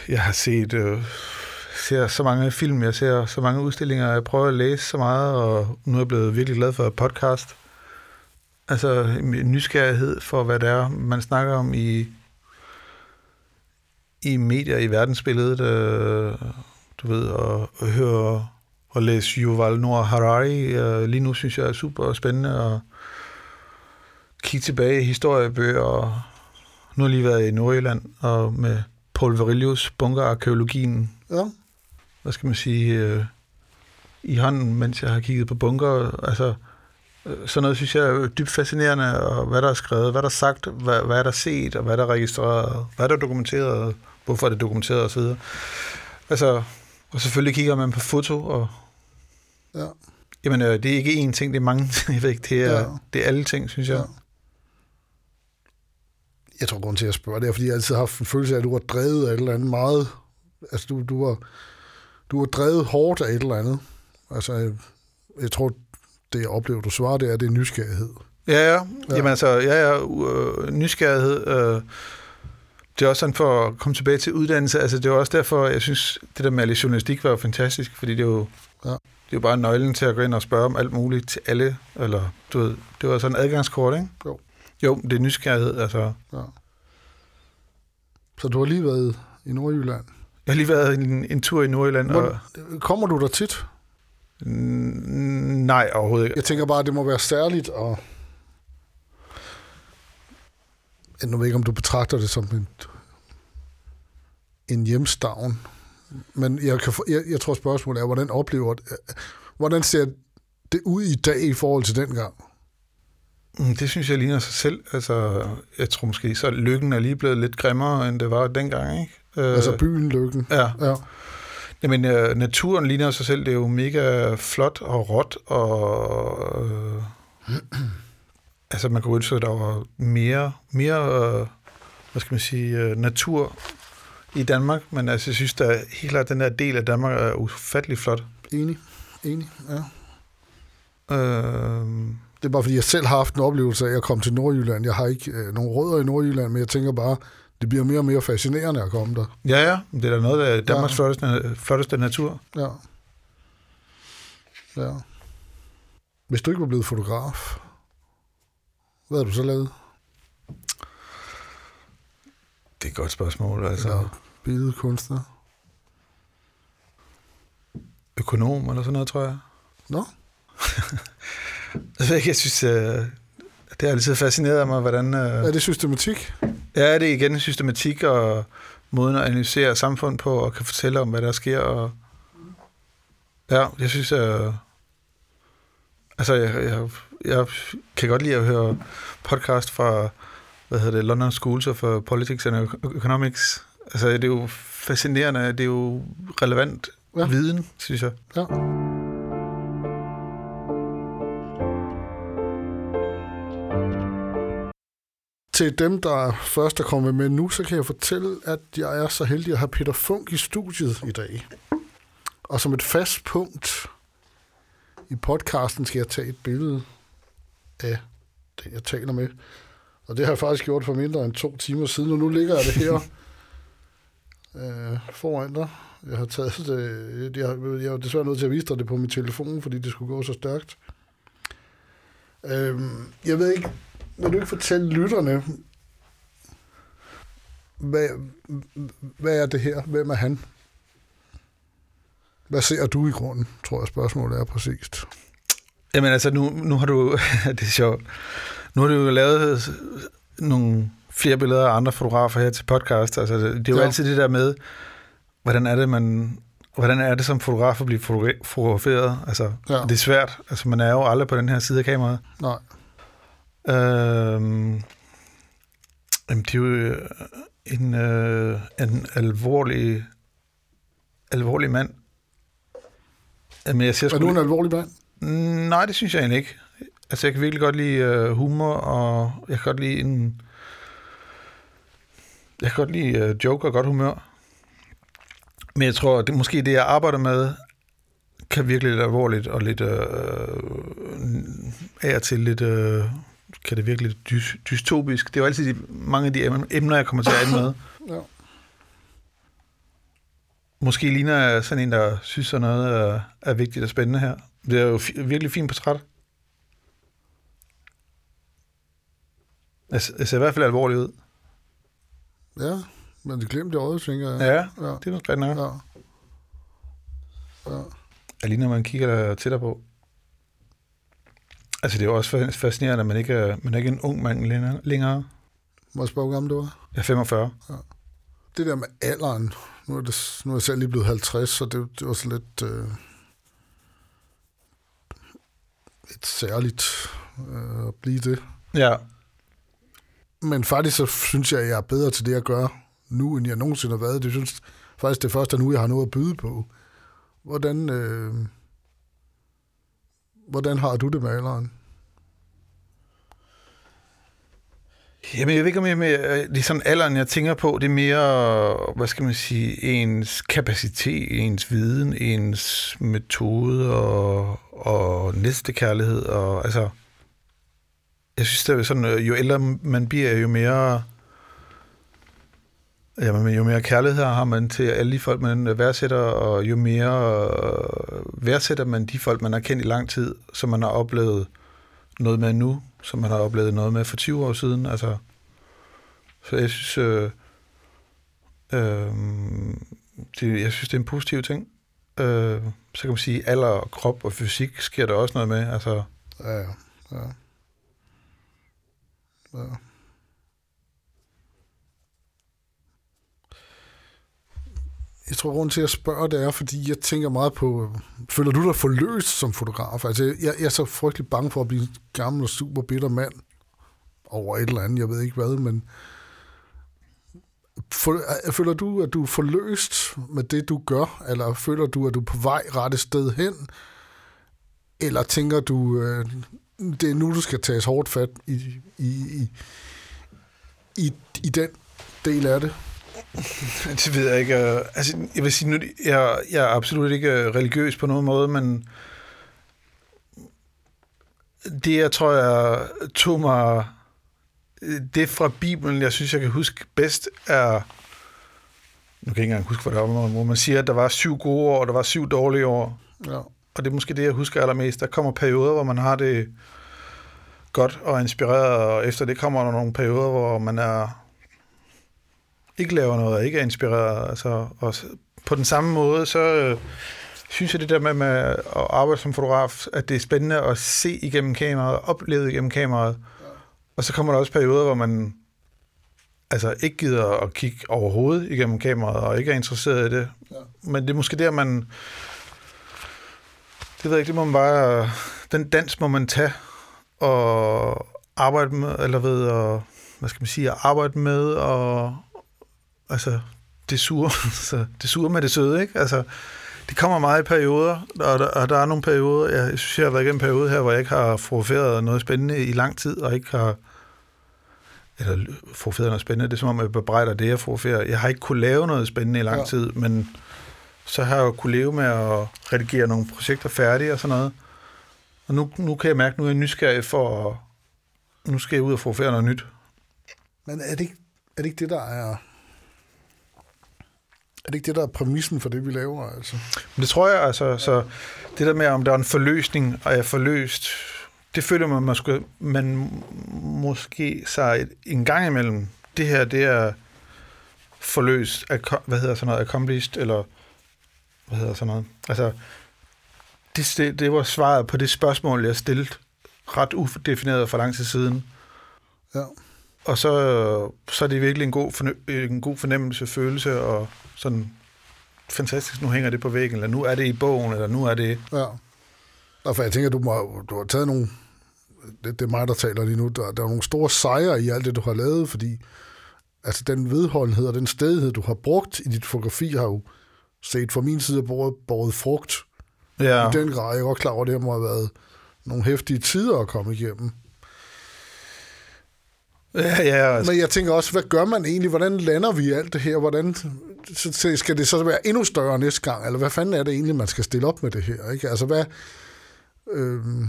Jeg har set øh, ser så mange film, jeg ser så mange udstillinger, jeg prøver at læse så meget, og nu er jeg blevet virkelig glad for podcast. Altså en nysgerrighed for, hvad det er, man snakker om i, i medier, i verdensbilledet. Øh, du ved, og, og høre og læse Yuval Noah Harari. Øh, lige nu synes jeg er super spændende at kigge tilbage i historiebøger. Og nu har jeg lige været i Nordjylland og med Paul Verilius, bunkerarkeologien, Ja, hvad skal man sige, øh, i hånden, mens jeg har kigget på bunker. Altså, øh, sådan noget synes jeg er dybt fascinerende, og hvad der er skrevet, hvad der er sagt, hvad, hvad er der set, og hvad der er registreret, hvad der er dokumenteret, hvorfor er det dokumenteret osv. Altså, og selvfølgelig kigger man på foto, og ja, jamen, øh, det er ikke én ting, det er mange, *laughs* jeg ved ikke, det er, ja. det er alle ting, synes jeg. Ja. Jeg tror, grund til at spørge, det er, fordi jeg altid har haft en følelse af, at du var drevet af et eller andet meget. Altså, du, du, var, du var drevet hårdt af et eller andet. Altså, jeg, jeg tror, det jeg oplever, du svarer, det er, det er nysgerrighed. Ja, ja. Ja. ja. Jamen altså, ja, ja, øh, nysgerrighed. Øh, det er også sådan for at komme tilbage til uddannelse. Altså, det er også derfor, jeg synes, det der med at journalistik var jo fantastisk, fordi det er jo, Ja. det er jo bare nøglen til at gå ind og spørge om alt muligt til alle. Eller, du ved, det var sådan en adgangskort, ikke? Jo. Jo, det er nysgerrighed. Altså, Ja. Så du har lige været i Nordjylland. jeg har lige været en, en tur i Nordjylland, og Hvor, kommer du der tit? mm, nej, overhovedet ikke. Jeg tænker bare, at det må være særligt, og jeg ved ikke, om du betragter det som en, en hjemstavn, men jeg, kan, jeg, jeg tror, spørgsmålet er, hvordan oplever det, hvordan ser det ud i dag i forhold til dengang? Mm, Det synes jeg ligner sig selv. Altså, jeg tror måske, så lykken er lige blevet lidt grimmere, end det var dengang, ikke? Øh, Altså byen, lykken. Ja. Ja. Jamen, øh, naturen ligner sig selv. Det er jo mega flot og råt, og... Øh, altså, man kunne ønske, at der var mere, mere øh, hvad skal man sige, øh, natur i Danmark, men altså, jeg synes, at helt klart, den her del af Danmark er ufattelig flot. Enig. Enig, ja. Øh, Det er bare fordi, jeg selv har haft en oplevelse af at komme til Nordjylland. Jeg har ikke øh, nogen rødder i Nordjylland, men jeg tænker bare, det bliver mere og mere fascinerende at komme der. ja, ja, det er da noget af Danmarks Ja. flotteste, flotteste natur. Ja. Ja. Hvis du ikke var blevet fotograf, hvad havde du så lavet? Det er et godt spørgsmål, altså. Ja. Billedkunstner? Økonom eller sådan noget, tror jeg. Nå, *laughs* Jeg ved ikke, jeg synes, øh, det har altid fascineret mig, hvordan... Øh, er det systematik? Ja, det er igen systematik og måden at analysere samfund på, og kan fortælle om, hvad der sker. Og ja, jeg synes, at, altså, jeg, jeg, jeg kan godt lide at høre podcast fra, hvad hedder det, London Schools of Politics and Economics. Altså, det er jo fascinerende, det er jo relevant ja. viden, synes jeg. Ja. Til dem, der først er kommet med nu, så kan jeg fortælle, at jeg er så heldig at have Peter Funk i studiet i dag. Og som et fast punkt i podcasten skal jeg tage et billede af den, jeg taler med. Og det har jeg faktisk gjort for mindre end to timer siden, og nu ligger jeg det her *laughs* øh, foran dig. Jeg har taget det, jeg, jeg er desværre nødt til at vise dig det på min telefon, fordi det skulle gå så stærkt. Øhm, jeg ved ikke, vil du ikke fortælle lytterne, hvad, hvad er det her? Hvem er han? Hvad ser du i grunden, tror jeg spørgsmålet er præcist. Jamen altså, nu, nu har du, *laughs* det er sjovt, nu har du jo lavet nogle flere billeder af andre fotografer her til podcast. Altså, det, det er jo Ja. altid det der med, hvordan er det, man, hvordan er det som fotograf at blive fotogra- fotograferet? Altså, ja. det er svært. Altså, man er jo aldrig på den her side af kameraet. Nej, Øhm, jamen, det er jo øh, en, øh, en alvorlig, alvorlig mand. Jamen, jeg ser er du en alvorlig mand? Nej, det synes jeg egentlig ikke. Altså, jeg kan virkelig godt lide øh, humor, og jeg kan godt lide en... Jeg kan godt lide øh, joke og godt humør. Men jeg tror, det måske det, jeg arbejder med, kan virkelig lidt alvorligt og lidt øh, af og til lidt... Øh, kan det virkelig dys, dystopisk. Det er jo altid de, mange af de em- emner, jeg kommer til at ende med. Ja. Måske ligner jeg sådan en, der synes, at noget er, er vigtigt og spændende her. Det er jo fi- virkelig fint portræt. Jeg, ser i hvert fald alvorlig ud. Ja, men det glemte jeg også, tænker jeg. Ja, ja. det er noget nok. ja. ja. Jeg ligner, man kigger der tættere på. Altså, det er jo også fa- fascinerende, at man ikke er, man er ikke en ung mand længere- hvor gammel du var? Jeg er 45. Det der med alderen, nu er, det, nu er jeg selv lige blevet 50, så det, det var så lidt... Øh, lidt særligt øh, at blive det. Ja, Men faktisk så synes jeg, at jeg er bedre til det, jeg gør nu, end jeg nogensinde har været. Det synes faktisk, det først er nu, jeg har noget at byde på. Hvordan, øh, hvordan har du det med alderen? Jamen, jeg ved ikke, om jeg med, det er sådan alderen, jeg tænker på, det er mere, hvad skal man sige, ens kapacitet, ens viden, ens metode og, og næstekærlighed. Og, altså, jeg synes, det er sådan, øh, jo ældre man bliver, jo mere, jamen, jo mere kærlighed har man til alle de folk, man værdsætter, og jo mere øh, værdsætter man de folk, man har kendt i lang tid, som man har oplevet noget med nu, som man har oplevet noget med for 20 år siden. Altså, så jeg synes, øh, øh, det, jeg synes, det er en positiv ting. Øh, så kan man sige, alder, og krop og fysik sker der også noget med. Altså, Ja, ja. ja. Jeg tror, grund til at spørge, det er, fordi jeg tænker meget på, føler du dig forløst som fotograf? Altså, jeg, jeg er så frygtelig bange for at blive en gammel og super bitter mand over et eller andet, jeg ved ikke hvad, men for, føler du, at du er forløst med det, du gør? Eller føler du, at du er på vej rette sted hen? Eller tænker du, øh, det er nu, du skal tages hårdt fat i, i, i, i, i den del af det? *laughs* Det ved jeg ikke. øh, Altså, jeg vil sige, nu, jeg, jeg er absolut ikke øh, religiøs på nogen måde, men det, jeg tror, jeg tog mig... Det fra Bibelen, jeg synes, jeg kan huske bedst, er... Nu kan jeg ikke engang huske, hvad det var, hvor man siger, at der var syv gode år, og der var syv dårlige år. Ja. Og det er måske det, jeg husker allermest. Der kommer perioder, hvor man har det godt og inspireret, og efter det kommer der nogle perioder, hvor man er ikke laver noget og ikke er inspireret. Altså, og på den samme måde, så øh, synes jeg det der med, med at arbejde som fotograf, at det er spændende at se igennem kameraet, opleve igennem kameraet. Og så kommer der også perioder, hvor man altså ikke gider at kigge overhovedet igennem kameraet, og ikke er interesseret i det. Ja. Men det er måske der, man... Det ved jeg ikke, det må man bare... Den dans må man tage og arbejde med, eller ved at, hvad skal man sige, at arbejde med, og altså, det sure, *laughs* så det sure med det søde, ikke? Altså, det kommer meget i perioder, og der, og der er nogle perioder, jeg synes, jeg har været igennem en periode her, hvor jeg ikke har fotograferet noget spændende i lang tid, og ikke har, eller fotograferet noget spændende, det er som om, jeg bebrejder det, jeg fotograferer. Jeg har ikke kunne lave noget spændende i lang Ja. tid, men så har jeg jo kunne leve med at redigere nogle projekter færdige og sådan noget. Og nu, nu kan jeg mærke, at nu er jeg nysgerrig for at, nu skal jeg ud og fotografere noget nyt. Men er det, ikke, er det ikke det, der er... Er det ikke det, der er præmissen for det, vi laver? Altså? Men det tror jeg, altså, så det der med, om der er en forløsning, og jeg er forløst, det føler man, måske, man måske sig et, en gang imellem. Det her, det er forløst, hvad hedder sådan noget, accomplished, eller hvad hedder sådan noget. Altså, det, det, det var svaret på det spørgsmål, jeg stillede ret udefineret for lang tid siden. Ja. Og så, så er det virkelig en god, en god fornemmelse, følelse, og sådan fantastisk, nu hænger det på væggen, eller nu er det i bogen, eller nu er det... Ja. Og for jeg tænker, du, må, du har taget nogle... Det, det er mig, der taler lige nu. Der, der er nogle store sejre i alt det, du har lavet, fordi altså, den vedholdenhed og den stedighed, du har brugt i dit fotografi, har jo set fra min side båret, båret frugt. Ja. I den grad. Jeg er godt klar over, at det må have været nogle hæftige tider at komme igennem. Ja, ja altså, Men jeg tænker også, hvad gør man egentlig? Hvordan lander vi alt det her? Hvordan, så, skal det så være endnu større næste gang? Eller hvad fanden er det egentlig, man skal stille op med det her? Ikke? Altså hvad... Øhm,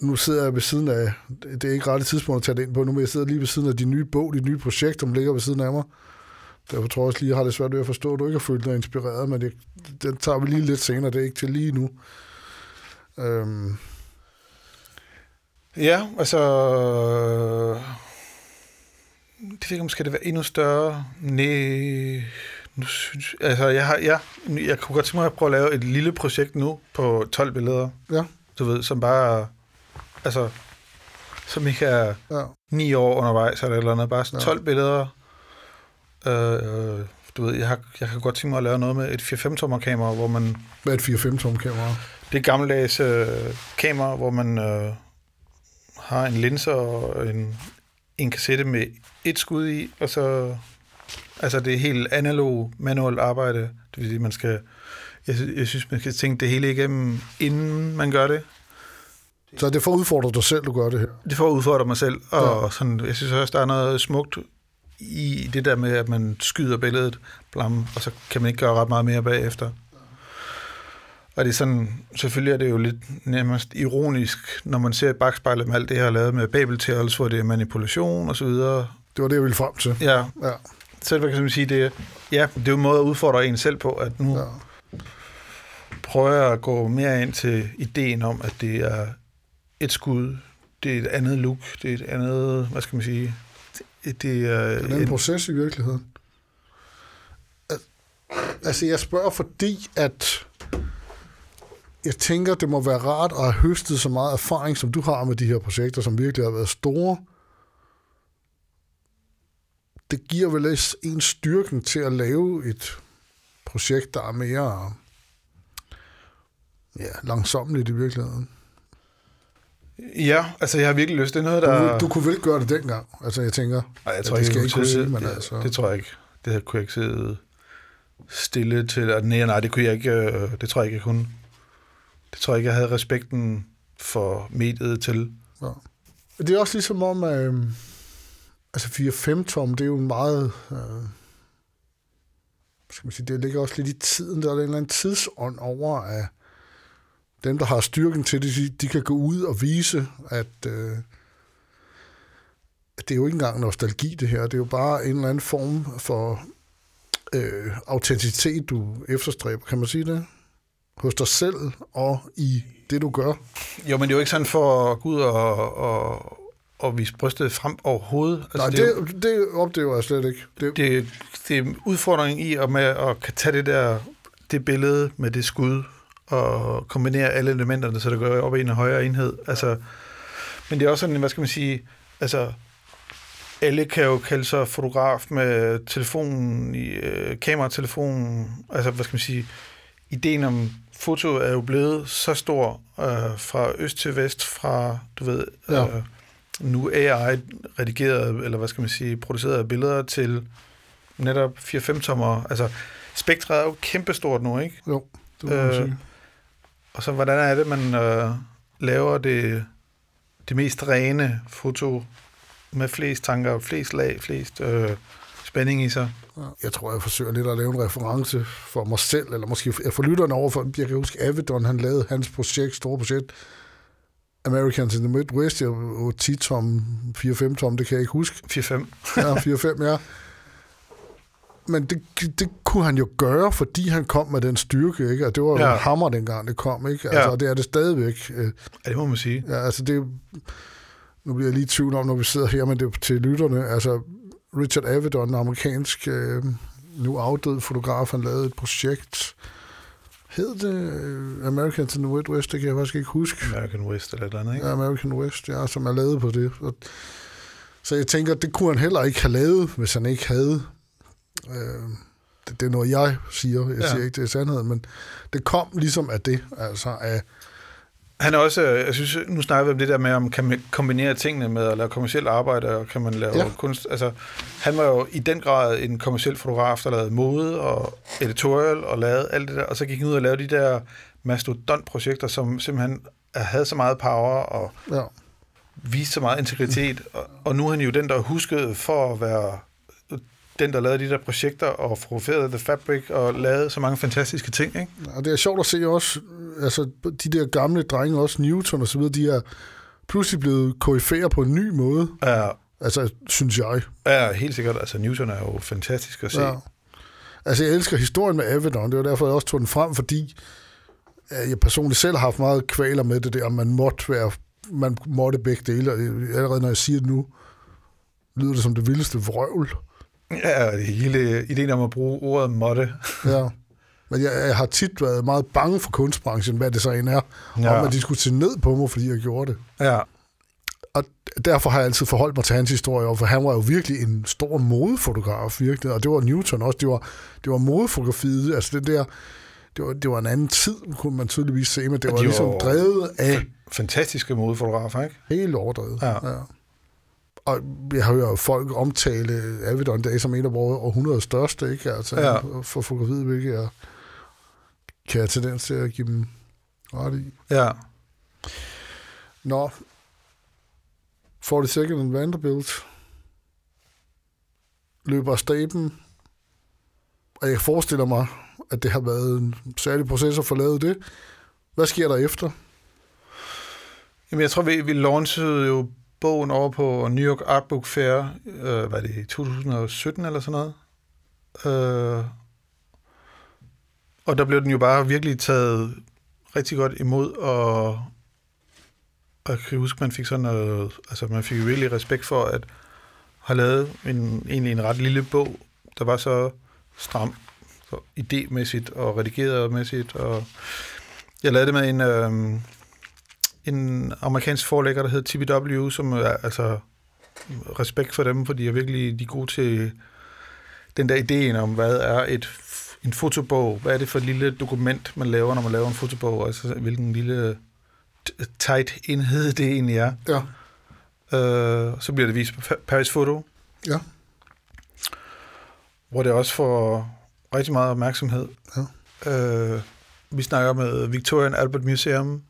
nu sidder jeg ved siden af... Det er ikke rette tidspunkt at tage det ind på nu, men jeg sidder lige ved siden af din nye bog, dit nye projekt, som ligger ved siden af mig. Derfor tror jeg også lige, jeg har det svært ved at forstå, at du ikke har følt dig inspireret, men det, den tager vi lige lidt senere. Det er ikke til lige nu. Øhm, ja, altså... Det ved ikke, om skal det være endnu større? Nej, nu synes altså jeg har, ja, jeg kunne godt tænke mig at prøve at lave et lille projekt nu på 12 billeder, ja, du ved, som bare, altså, som ikke er ja, ni år undervejs eller et eller andet, bare sådan Ja. 12 billeder. Øh, du ved, jeg, har, jeg kan godt tænke mig at lave noget med et 4-5 tommer kamera, hvor man med et 4-5 tom kamera. Det er gammeldags øh, kamera, hvor man øh, har en linse og en, en kassette med et skud i, og så... Altså, det er helt analog, manuelt arbejde. Det vil sige, man skal... Jeg, jeg synes, man skal tænke det hele igennem, inden man gør det. Så det er for at udfordre dig selv, du gør det her. Det får at udfordre mig selv, og Ja. sådan, jeg synes også, der er noget smukt i det der med, at man skyder billedet, blam, og så kan man ikke gøre ret meget mere bagefter. Og det er sådan, selvfølgelig er det jo lidt nærmest ironisk, når man ser et bagspejl med alt det, har lavet med Babel Tales, hvor det er manipulation og så videre. Det var det, jeg ville frem til. Ja, Ja, så kan man sige, det er, ja, det er jo en måde at udfordre en selv på, at nu ja. prøver jeg at gå mere ind til ideen om, at det er et skud, det er et andet look, det er et andet, hvad skal man sige, det, det er Det er en anden proces i virkeligheden. Al- Altså, jeg spørger, fordi at jeg tænker, det må være rart at have høstet så meget erfaring, som du har med de her projekter, som virkelig har været store. Det giver vel en styrken til at lave et projekt, der er mere ja, langsomligt i virkeligheden. Ja, altså jeg har virkelig lyst. Det er noget, der... Du, du kunne vel gøre det dengang. Altså, jeg tænker, Ej, jeg Ja, tror det ikke, skal jeg ikke kunne men det, altså- det tror jeg ikke. det her kunne jeg ikke sidde stille til, nej, nej, det kunne jeg ikke, øh, det tror jeg ikke, jeg kunne. Det tror jeg ikke, jeg havde respekten for mediet til. Ja. Det er også ligesom om, øh, altså 4-5 tom, det er jo en meget... Øh, skal man sige, det ligger også lidt i tiden. Der er en eller anden tidsånd over, at dem, der har styrken til det, de, de kan gå ud og vise, at, øh, at det er jo ikke engang nostalgi, det her. Det er jo bare en eller anden form for øh, autenticitet, du efterstræber. Kan man sige det? Hos dig selv og i det, du gør. Jo, men det er jo ikke sådan for at gå ud og, og, og vise brystet frem overhovedet. Altså, Nej, det, det, det oplever jeg slet ikke. Det, det, det er udfordringen i at, med at kan tage det der det billede med det skud og kombinere alle elementerne, så det går op i en højere enhed. Altså, men det er også sådan, hvad skal man sige, altså, alle kan jo kalde sig fotograf med telefonen, i, øh, kameratelefonen, altså, hvad skal man sige, ideen om foto er jo blevet så stor øh, fra øst til vest, fra, du ved, ja. øh, nu AI redigeret, eller hvad skal man sige, produceret billeder til netop 4-5 tommer. Altså, spektret er jo kæmpestort nu, ikke? Jo, det må øh, sige. Og så, hvordan er det, man øh, laver det, det mest rene foto med flest tanker, flest lag, flest øh, spænding i sig? Jeg tror, jeg forsøger lidt at lave en reference for mig selv, eller måske for lytterne over, for jeg kan huske, Avedon, han lavede hans projekt, store projekt, Americans in the Midwest, og 10 tom, 4-5 tom, det kan jeg ikke huske. 4-5. ja, 4-5, ja. Men det, det kunne han jo gøre, fordi han kom med den styrke, ikke? Og det var jo ja. hammer dengang, det kom, ikke? Altså, ja. det er det stadigvæk. Ja, det må man sige. Ja, altså det nu bliver jeg lige i tvivl om, når vi sidder her, men det er til lytterne. Altså, Richard Avedon, en amerikansk, øh, nu afdød fotograf, han lavede et projekt, hed det øh, American in the West? Det kan jeg faktisk ikke huske. American West eller et eller andet, ikke? Ja, American West, ja, som er lavet på det. Så jeg tænker, det kunne han heller ikke have lavet, hvis han ikke havde... Øh, det, det er noget, jeg siger. Jeg ja. siger ikke, det er sandhed, men det kom ligesom af det, altså af han er også, øh, jeg synes, nu snakker vi om det der med, om kan man kombinere tingene med at lave kommersielt arbejde, og kan man lave ja. kunst. Altså, han var jo i den grad en kommersiel fotograf, der lavede mode og editorial og lavede alt det der, og så gik han ud og lavede de der mastodont-projekter, som simpelthen havde så meget power og ja. viste så meget integritet, og, og nu er han jo den, der er husket for at være den, der lavede de der projekter og fotograferede The Fabric og lavede så mange fantastiske ting. Ikke? Og det er sjovt at se også, altså de der gamle drenge, også Newton og så videre, de er pludselig blevet koryfærer på en ny måde. Ja. Altså, synes jeg. Ja, helt sikkert. Altså, Newton er jo fantastisk at se. Ja. Altså, jeg elsker historien med Avedon. Det var derfor, jeg også tog den frem, fordi jeg personligt selv har haft meget kvaler med det der, man måtte være, man måtte begge dele. Allerede når jeg siger det nu, lyder det som det vildeste vrøvl. Ja, det hele ideen om at bruge ordet måtte. ja. Men jeg, jeg har tit været meget bange for kunstbranchen, hvad det så end er, ja. om at de skulle se ned på mig, fordi jeg gjorde det. Ja. Og derfor har jeg altid forholdt mig til hans historie, for han var jo virkelig en stor modefotograf, virkelig, og det var Newton også, det var, det var modefotografiet, altså det der, det var, det var en anden tid, kunne man tydeligvis se, men det var de ligesom var drevet af... Fantastiske modefotografer, ikke? Helt overdrevet, ja. ja og jeg har jo folk omtale Avedon Day som en af vores århundredes største, ikke? Altså, ja. for fotografiet, hvilket jeg kan have tendens til at give dem ret i. Ja. Nå, 42nd and Vanderbilt løber staben, og jeg forestiller mig, at det har været en særlig proces at få lavet det. Hvad sker der efter? Jamen, jeg tror, vi, vi launchede jo bogen over på New York Art Book Fair, øh, var det 2017 eller sådan noget? Øh, og der blev den jo bare virkelig taget rigtig godt imod, og, og jeg kan huske, man fik sådan noget, altså man fik jo virkelig respekt for at have lavet en, egentlig en ret lille bog, der var så stram, så idémæssigt og redigeret-mæssigt, og jeg lavede det med en, øh, en amerikansk forlægger, der hedder TBW, som er altså respekt for dem, for de er virkelig de er gode til den der ideen om, hvad er et, en fotobog, hvad er det for et lille dokument, man laver, når man laver en fotobog, altså hvilken lille tight enhed det egentlig er. Ja. Øh, så bliver det vist på Paris Photo. Ja. hvor det også får rigtig meget opmærksomhed. Ja. Øh, vi snakker med Victorian Albert Museum,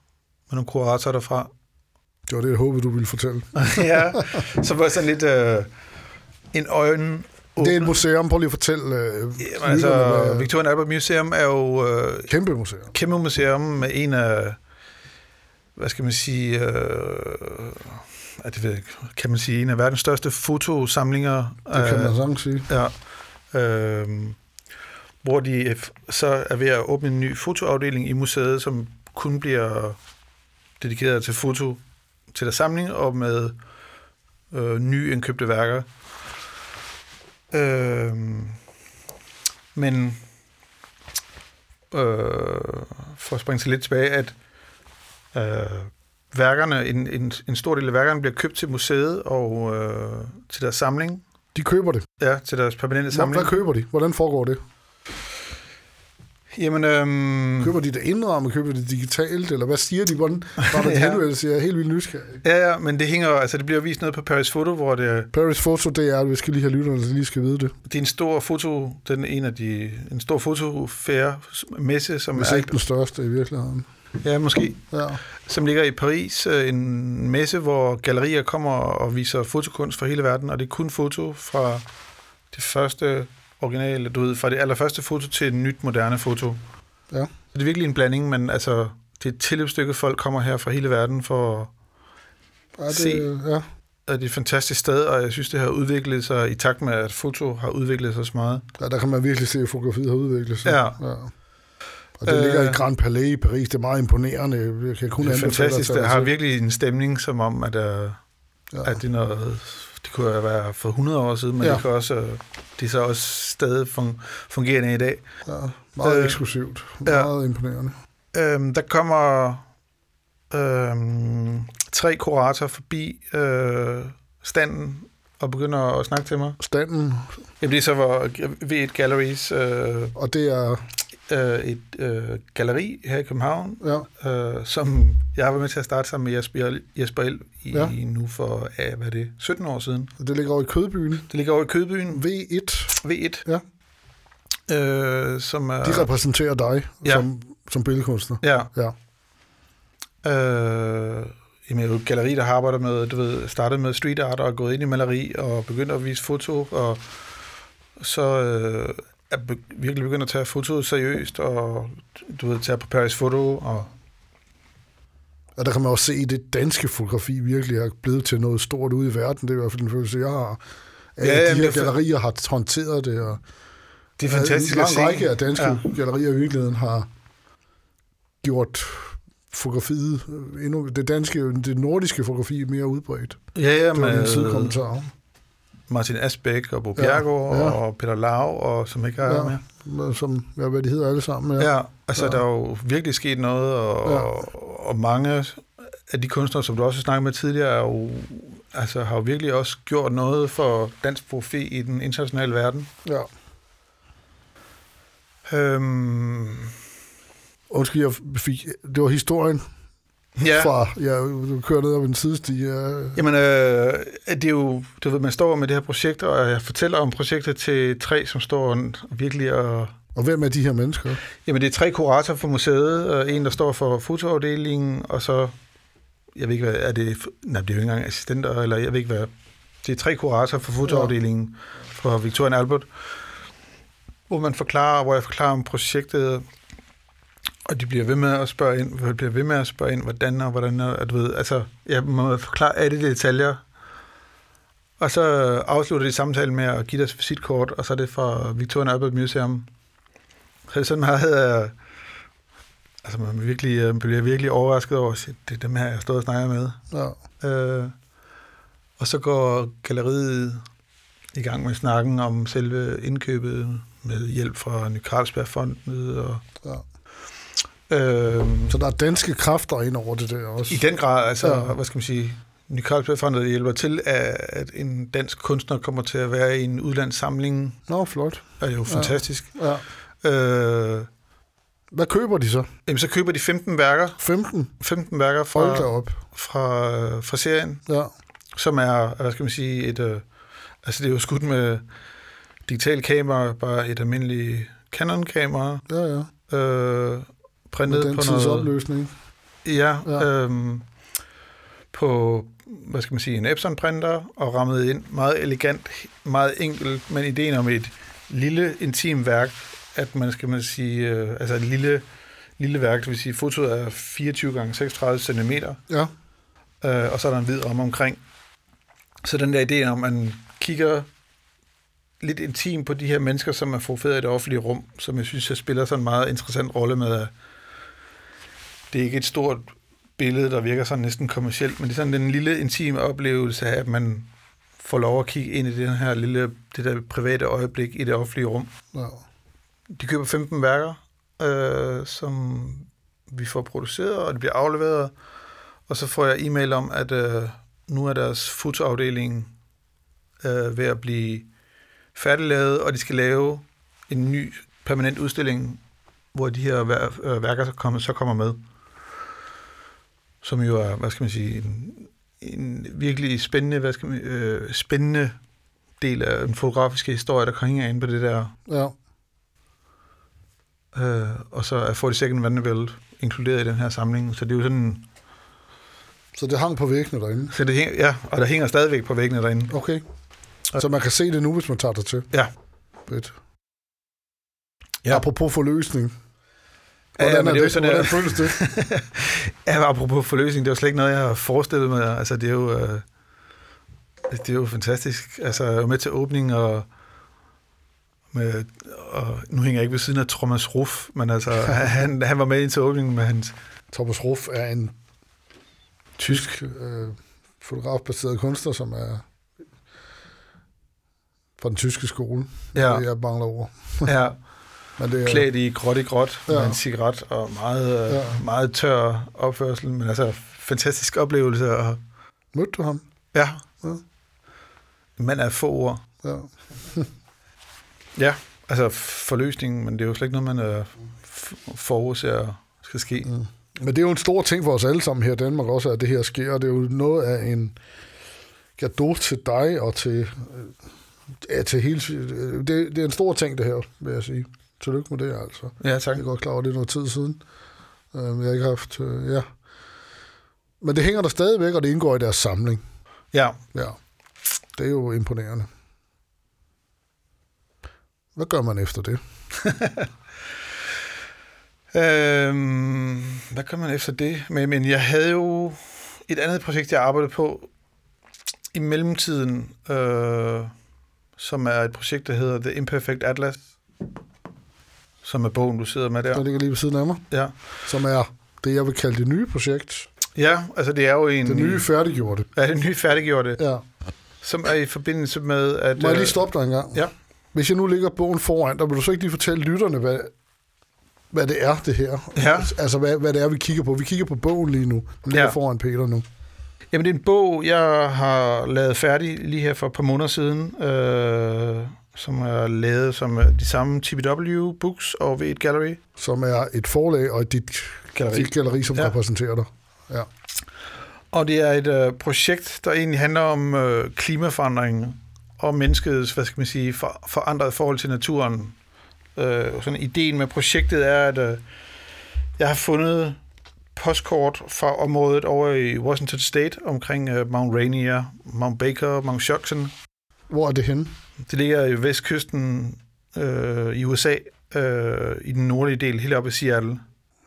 med nogle kuratorer derfra. Det var det, jeg håbede, du ville fortælle. *laughs* ja, så var sådan lidt øh, en øjen... Det er et museum. Prøv lige at fortælle. Øh, Jamen, altså, hvad- Victorian Albert Museum er jo øh, Kæmpe museum. kæmpe museum med en af, hvad skal man sige, øh, ja, det ved jeg kan man sige, en af verdens største fotosamlinger. Det kan øh, man sagtens sige. Ja. Øh, hvor de øh, så er ved at åbne en ny fotoafdeling i museet, som kun bliver dedikeret til foto til deres samling og med øh, nyindkøbte værker. Øh, men øh, for at springe til lidt tilbage, at øh, værkerne, en, en, en stor del af værkerne bliver købt til museet og øh, til deres samling. De køber det. Ja, til deres permanente samling. hvad køber de? Hvordan foregår det? Jamen, øhm, Køber de det indrammet? Køber de det digitalt? Eller hvad siger de? Hvordan var *laughs* der Ja. henvendelse? Jeg er helt vildt nysgerrig. ja, ja, men det hænger, altså det bliver vist ned på Paris Photo, hvor det, er- Paris Photo, det er, vi skal lige have lytterne, der lige skal vide det. det er en stor foto, den er en af de, en stor fotofære messe, som Hvis er, ikke den største i virkeligheden. ja, måske, Ja. som ligger i Paris, øh, en messe, hvor gallerier kommer og viser fotokunst fra hele verden, og det er kun foto fra det første originale, du ved, fra det allerførste foto til et nyt moderne foto. Ja. Så det er virkelig en blanding, men altså, det er et tilløbsstykke, folk kommer her fra hele verden for at Ja, det, Se. ja. Og det er et fantastisk sted, og jeg synes, det har udviklet sig i takt med, at foto har udviklet sig så meget. ja, der kan man virkelig se, at fotografiet har udviklet sig. Ja. ja. Og det Øh. ligger i Grand Palais i Paris. Det er meget imponerende. Jeg kan kun Det er fantastisk. Det har virkelig en stemning, som om, at, uh, Ja. at det er noget... Det kunne jo være for 100 år siden, men Ja. ja. det, kan også, øh, det er så også stadig fun- fungerende i dag. Ja, meget Øh, eksklusivt. ja. Meget imponerende. Øhm, der kommer øhm, tre kuratorer forbi øh, standen og begynder at snakke til mig. Standen, Jamen, det er så hvor V1 Galleries, øh, og det er... øh, et øh, galleri her i København, Ja, øh, som jeg har været med til at starte sammen med Jesper, Jesper El i Ja. nu for, ja, hvad er det, 17 år siden. det ligger over i Kødbyen. Det ligger over i Kødbyen, V1, V1, Ja. øh, som er... de repræsenterer dig Ja. som, som billedkunstner. Ja. Ja. Øh, jamen, det er jo et galleri, der har arbejdet med, du ved, startet med street art og gået ind i maleri og begyndt at vise foto, og så øh, er be- virkelig begyndt at tage fotoet seriøst, og du ved, tage på Paris Photo, og Og der kan man også se, at det danske fotografi virkelig er blevet til noget stort ude i verden. Det er i hvert fald en følelse, jeg har. At Ja, de her det er gallerier har håndteret det, og det er fantastisk en lang at se. række af danske Ja. gallerier i virkeligheden har gjort fotografiet, øh, endnu, det danske, det nordiske fotografi mere udbredt. Ja, ja, Det var en med sidekommentar. Martin Asbæk og Bo Ja, Bjergård ja. og Peter Lau, og som ikke er Ja. ja. med. Som, ja, hvad de hedder alle sammen. Ja, Ja. ja altså Ja. ja. der er jo virkelig sket noget, og, Ja. ja. og, og mange af de kunstnere, som du også har snakket med tidligere, er jo, altså, har jo virkelig også gjort noget for dansk fotografi i den internationale verden. ja. Øhm, Undskyld, jeg fik, det var historien ja, ja. fra, ja, du kører ned ad en sidesti. Ja. jamen, øh, det er jo, du ved, man står med det her projekt, og jeg fortæller om projektet til tre, som står virkelig og Og hvem er de her mennesker? Jamen, det er tre kuratorer for museet, og en, der står for fotoafdelingen, og så, jeg ved ikke, hvad, er det, nej, det er jo ikke engang assistenter, eller jeg ved ikke, hvad, det er tre kuratorer for fotoafdelingen for Victorian Albert, hvor man forklarer, hvor jeg forklarer om projektet, og de bliver ved med at spørge ind, de bliver ved med at spørge ind, hvordan og hvordan, og du ved, altså, jeg må forklare alle de detaljer, og så afslutter de samtalen med at give deres visitkort, og så er det fra Victorian Albert Museum. Så det er sådan meget... Øh, altså, man virkelig, øh, bliver virkelig overrasket over, at det er dem her, jeg har stået og snakket med. Ja. Øh, og så går galleriet i gang med snakken om selve indkøbet med hjælp fra Ny Carlsbergfondet. Og, Ja. Øh, Så der er danske kræfter ind over det der også. I den grad, altså, Ja. ja. hvad skal man sige, Ny Carlsbergfondet hjælper til, at, en dansk kunstner kommer til at være i en udlandssamling. Nå, flot. Det er jo fantastisk. Ja. Øh, Hvad køber de så? jamen, så køber de 15 værker, 15? 15 værker fra, op. fra, øh, fra serien, Ja. som er, hvad skal man sige, et, øh, altså det er jo skudt med, digitalt kamera, bare et almindeligt Canon-kamera, Ja, ja. øh, printet den på tids noget... opløsning. Ja, Ja. Øhm, på, hvad skal man sige, en Epson-printer, og rammet ind meget elegant, meget enkelt, men ideen om et lille, intim værk, at man skal man sige, øh, altså et lille, lille værk, det vil sige, fotoet er 24 gange 36 cm, Ja, øh, og så er der en hvid ramme omkring. Så den der idé om, at man kigger lidt intim på de her mennesker, som er fotograferet i det offentlige rum, som jeg synes, jeg spiller sådan en meget interessant rolle med, at det er ikke et stort billede, der virker sådan næsten kommercielt, men det er sådan den lille intime oplevelse af, at man får lov at kigge ind i den her lille, det der private øjeblik i det offentlige rum. ja. De køber 15 værker, øh, som vi får produceret, og det bliver afleveret. Og så får jeg e-mail om, at øh, nu er deres fotoafdeling øh, ved at blive færdiglavet, og de skal lave en ny permanent udstilling, hvor de her vær- øh, værker så kommer, så kommer med. Som jo er, hvad skal man sige, en, en virkelig spændende, hvad skal man, øh, spændende del af den fotografiske historie, der hænger inde på det der ja. Øh, og så er 42nd Vanderbilt inkluderet i den her samling. Så det er jo sådan... Så det hang på væggene derinde. Så det hænger, ja, og der hænger stadigvæk på væggene derinde. Okay. Så man kan se det nu, hvis man tager det til. Ja. Fedt. Ja. Apropos forløsning. Ja, Hvordan, men er det er jo det? sådan, Hvordan føles det? *laughs* ja, apropos forløsning, det var slet ikke noget, jeg har forestillet mig. Altså, det er jo... Øh, det er jo fantastisk. Altså, jeg jo med til åbning, og, med, og nu hænger jeg ikke ved siden af Thomas Ruff, men altså, *laughs* han, han var med ind til åbningen med hans Thomas Ruff er en tysk øh, fotografbaseret kunstner, som er fra den tyske skole. Ja. Det jeg mangler ord. ja, *laughs* Men det er, klædt i gråt i gråt, ja. Med en cigaret og meget, øh, Ja. meget tør opførsel, men altså fantastisk oplevelse. Og, Mødte du ham? ja. Ja. En mand af få ord. Ja. *laughs* Ja, altså forløsningen, men det er jo slet ikke noget, man øh, forudser skal ske. Mm. Men det er jo en stor ting for os alle sammen her i Danmark også, at det her sker. Det er jo noget af en gave til dig og til, øh, ja, til hele... øh, Det, det er en stor ting, det her, vil jeg sige. Tillykke med det, altså. Ja, tak. Jeg er godt klar over, det er noget tid siden. Øh, Jeg har ikke haft... øh, Ja. Men det hænger der stadigvæk, og det indgår i deres samling. Ja, Ja. Det er jo imponerende. Hvad gør man efter det? *laughs* Øhm, hvad gør man efter det? Men, men jeg havde jo et andet projekt, jeg arbejdede på i mellemtiden, øh, som er et projekt, der hedder The Imperfect Atlas, som er bogen, du sidder med Der der. ligger lige ved siden af mig. Ja, Som er det, jeg vil kalde det nye projekt. ja altså det er jo en... Det nye færdiggjorte. Ja, det nye færdiggjorte, Ja. som er i forbindelse med, at... Må jeg øh, lige stoppe dig en gang? Ja. Hvis jeg nu lægger bogen foran dig, vil du så ikke lige fortælle lytterne, hvad, hvad det er, det her? Ja. Altså, hvad, hvad det er, vi kigger på. Vi kigger på bogen lige nu. Den ligger Ja. foran Peter nu. Jamen, det er en bog, jeg har lavet færdig lige her for et par måneder siden, øh, som er lavet som øh, de samme TBW Books og V1 Gallery. Som er et forlag og et dit Galleri. dit galleri, som Ja. repræsenterer dig. Ja. Og det er et øh, projekt, der egentlig handler om øh, klimaforandring og menneskets, hvad skal man sige, for, forandret forhold til naturen. Øh, sådan ideen med projektet er, at øh, jeg har fundet postkort fra området over i Washington State omkring øh, Mount Rainier, Mount Baker, Mount Shocking. Hvor er det henne? Det ligger i vestkysten øh, i USA, øh, i den nordlige del, helt oppe i Seattle.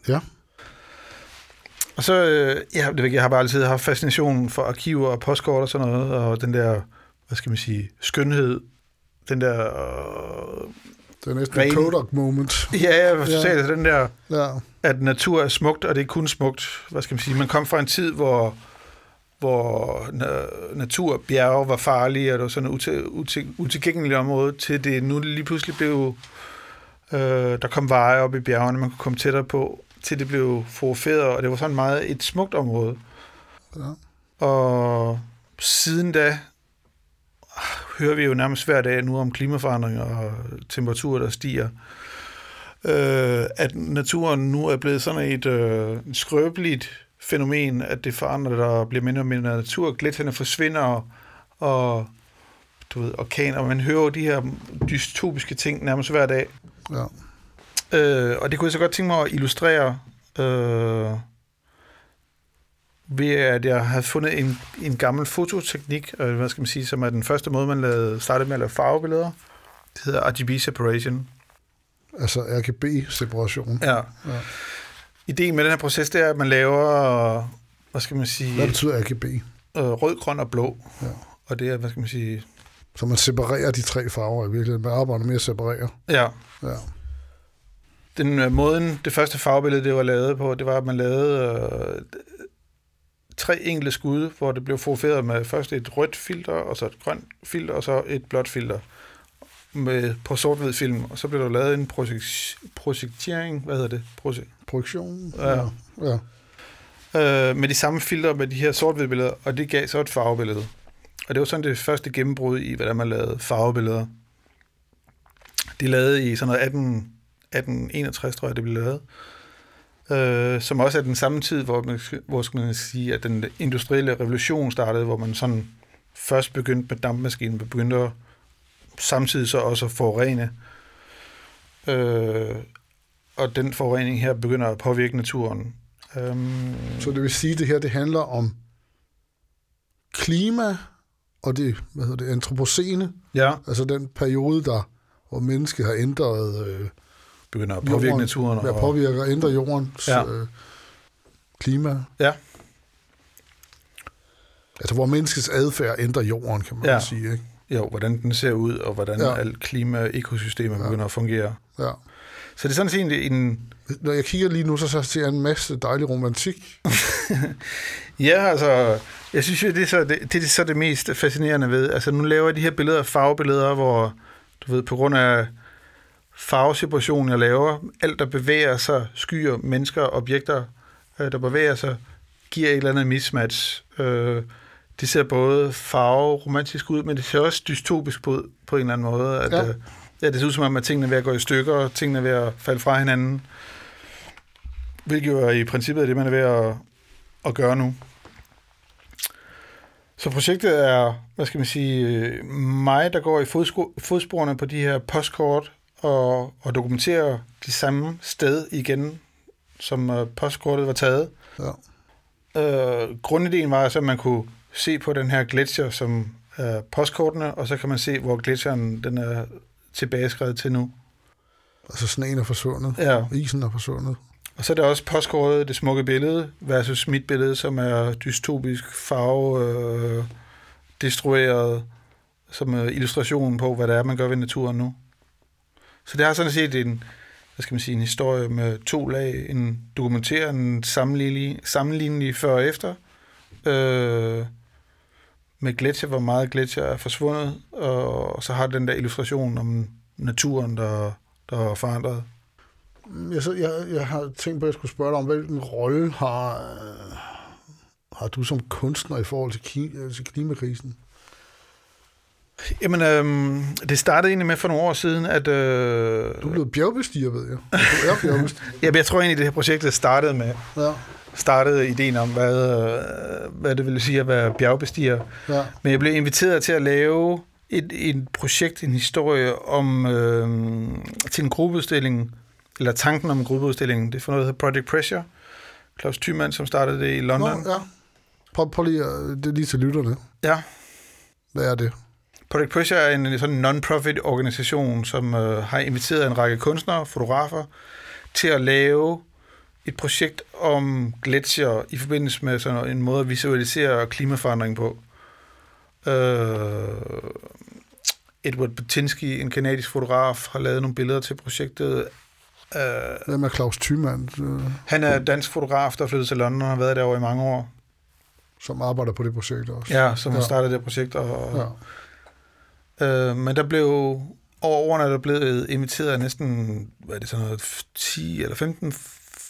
Ja. Og så, øh, ja, det ved jeg, jeg har bare altid haft fascination for arkiver og postkort og sådan noget, og den der, hvad skal man sige, skønhed, den der, øh, Det er næsten Ren- en Kodak moment. *laughs* ja, ja, ja. Ja. den der, Ja. at natur er smukt, og det er kun smukt, hvad skal man sige, man kom fra en tid, hvor hvor na- natur, bjerge var farlige, og det var sådan et utilgængeligt område, til det nu lige pludselig blev, øh, der kom veje op i bjergene, man kunne komme tættere på, til det blev forfærdet, og det var sådan meget et smukt område. Ja. Og siden da hører vi jo nærmest hver dag nu om klimaforandringer og temperaturer, der stiger. Øh, at naturen nu er blevet sådan et øh, skrøbeligt fænomen, at det forandrer, der bliver mindre og mindre natur. Glætterne forsvinder, og du ved, orkaner, og man hører jo de her dystopiske ting nærmest hver dag. Ja. Øh, og det kunne jeg så godt tænke mig at illustrere øh, ved, at jeg havde fundet en, en gammel fototeknik, øh, hvad skal man sige, som er den første måde, man lavede, startede med at lave farvebilleder. Det hedder RGB separation. Altså RGB-separation. Ja. Ja. Ideen med den her proces, det er, at man laver, hvad skal man sige, Hvad betyder RGB? øh, rød, grøn og blå. Ja. Og det er, hvad skal man sige, Så man separerer de tre farver i virkeligheden. Man arbejder med at separere. ja, Ja. den øh, måden, det første farvebillede, det var lavet på, det var, at man lavede øh, tre enkelte skud, hvor det blev fotograferet med først et rødt filter, og så et grønt filter, og så et blåt filter med, på sort-hvid film. Og så blev der lavet en projek- projektering, hvad hedder det? Proje- Projektion. Ja. Ja. ja. øh, med de samme filtre med de her sort-hvide billeder, og det gav så et farvebillede. Og det var sådan det første gennembrud i, hvordan man lavede farvebilleder. De lavede i sådan noget 18, 1861, tror jeg, det blev lavet. Øh, som også er den samme tid, hvor man, hvor skal man sige, at den industrielle revolution startede, hvor man sådan først begyndte med dampmaskinen, begyndte at samtidig så også at forurene. Øh, og den forurening her begynder at påvirke naturen. Øhm, Så det vil sige, at det her det handler om klima og det, hvad hedder det, antropocene, ja, altså den periode, der, hvor mennesket har ændret, øh, begynder at påvirke Jorden, naturen. Og, påvirker og ændrer jordens Ja. øh, klima. Ja. Altså hvor menneskets adfærd ændrer jorden, kan man Ja. ja. sige. Ikke? Jo, hvordan den ser ud, og hvordan ja. Alt klima og ekosystemer Ja. begynder at fungere. Ja. Så det er sådan set en... Når jeg kigger lige nu, så, så ser jeg en masse dejlig romantik. *laughs* Ja, altså, jeg synes jo, det er, så, det, det er så det mest fascinerende ved. Altså, nu laver jeg de her billeder, farvebilleder, hvor, du ved, på grund af farveseparationen, jeg laver, alt, der bevæger sig, skyer, mennesker, objekter, øh, der bevæger sig, giver et eller andet mismatch. Øh, det ser både farve romantisk ud, men det ser også dystopisk ud på en eller anden måde. At, Ja. øh, ja, det ser ud som om, at tingene er ved at gå i stykker, og tingene er ved at falde fra hinanden. Hvilket jo er i princippet er det, man er ved at, at gøre nu. Så projektet er, hvad skal man sige, mig, der går i fodsko- fodsporene på de her postkort og, og dokumenterer de samme sted igen, som øh, postkortet var taget. Ja. Øh, grundideen var så, at man kunne se på den her gletsjer, som er postkortene, og så kan man se, hvor gletsjeren den er tilbageskrevet til nu. Altså sådan en er forsvundet. Ja. Isen er forsvundet. Og så er der også postkortet, det smukke billede, versus mit billede, som er dystopisk farve, øh, destrueret, som er illustration på, hvad det er, man gør ved naturen nu. Så det har sådan set en, hvad skal man sige, en historie med to lag, en dokumenterer, en sammenlignelig, sammenlignelig før og efter, øh, med gletsjer, hvor meget gletsjer er forsvundet, og så har den der illustration om naturen, der, der er forandret. Jeg, så, jeg, jeg har tænkt på, at jeg skulle spørge dig om, hvilken rolle har, øh, har du som kunstner i forhold til, øh, til klimakrisen? Jamen, øhm, det startede egentlig med for nogle år siden, at... Øh, Du blevet bjergbestiger, ved jeg. Du er bjergbestiger. *laughs* ja, jeg tror egentlig, det her projekt startede med Ja, startede ideen om, hvad, øh, hvad det ville sige at være bjergbestiger. ja. Men jeg blev inviteret til at lave et, et projekt, en historie om øh, til en gruppeudstilling, eller tanken om en gruppeudstilling. Det er for noget, der hedder Project Pressure. Claus Thymann, som startede det i Nå, London. ja. Prøv, prøv lige, det er lige til lytterne. ja. Hvad er det? Project Pressure er en sådan non-profit organisation, som øh, har inviteret en række kunstnere, fotografer, til at lave et projekt om gletsjer i forbindelse med sådan en måde at visualisere klimaforandring på. Øh, Edward Batinsky, en kanadisk fotograf, har lavet nogle billeder til projektet. Øh, Hvem er Claus Thymann, han er dansk fotograf, der er flyttet til London og har været derovre i mange år. som arbejder på det projekt også? Ja, som har Ja. startet det projekt. Og, ja. Øh, men der blev over årene er der blevet inviteret af næsten hvad er det, sådan noget, 10 eller 15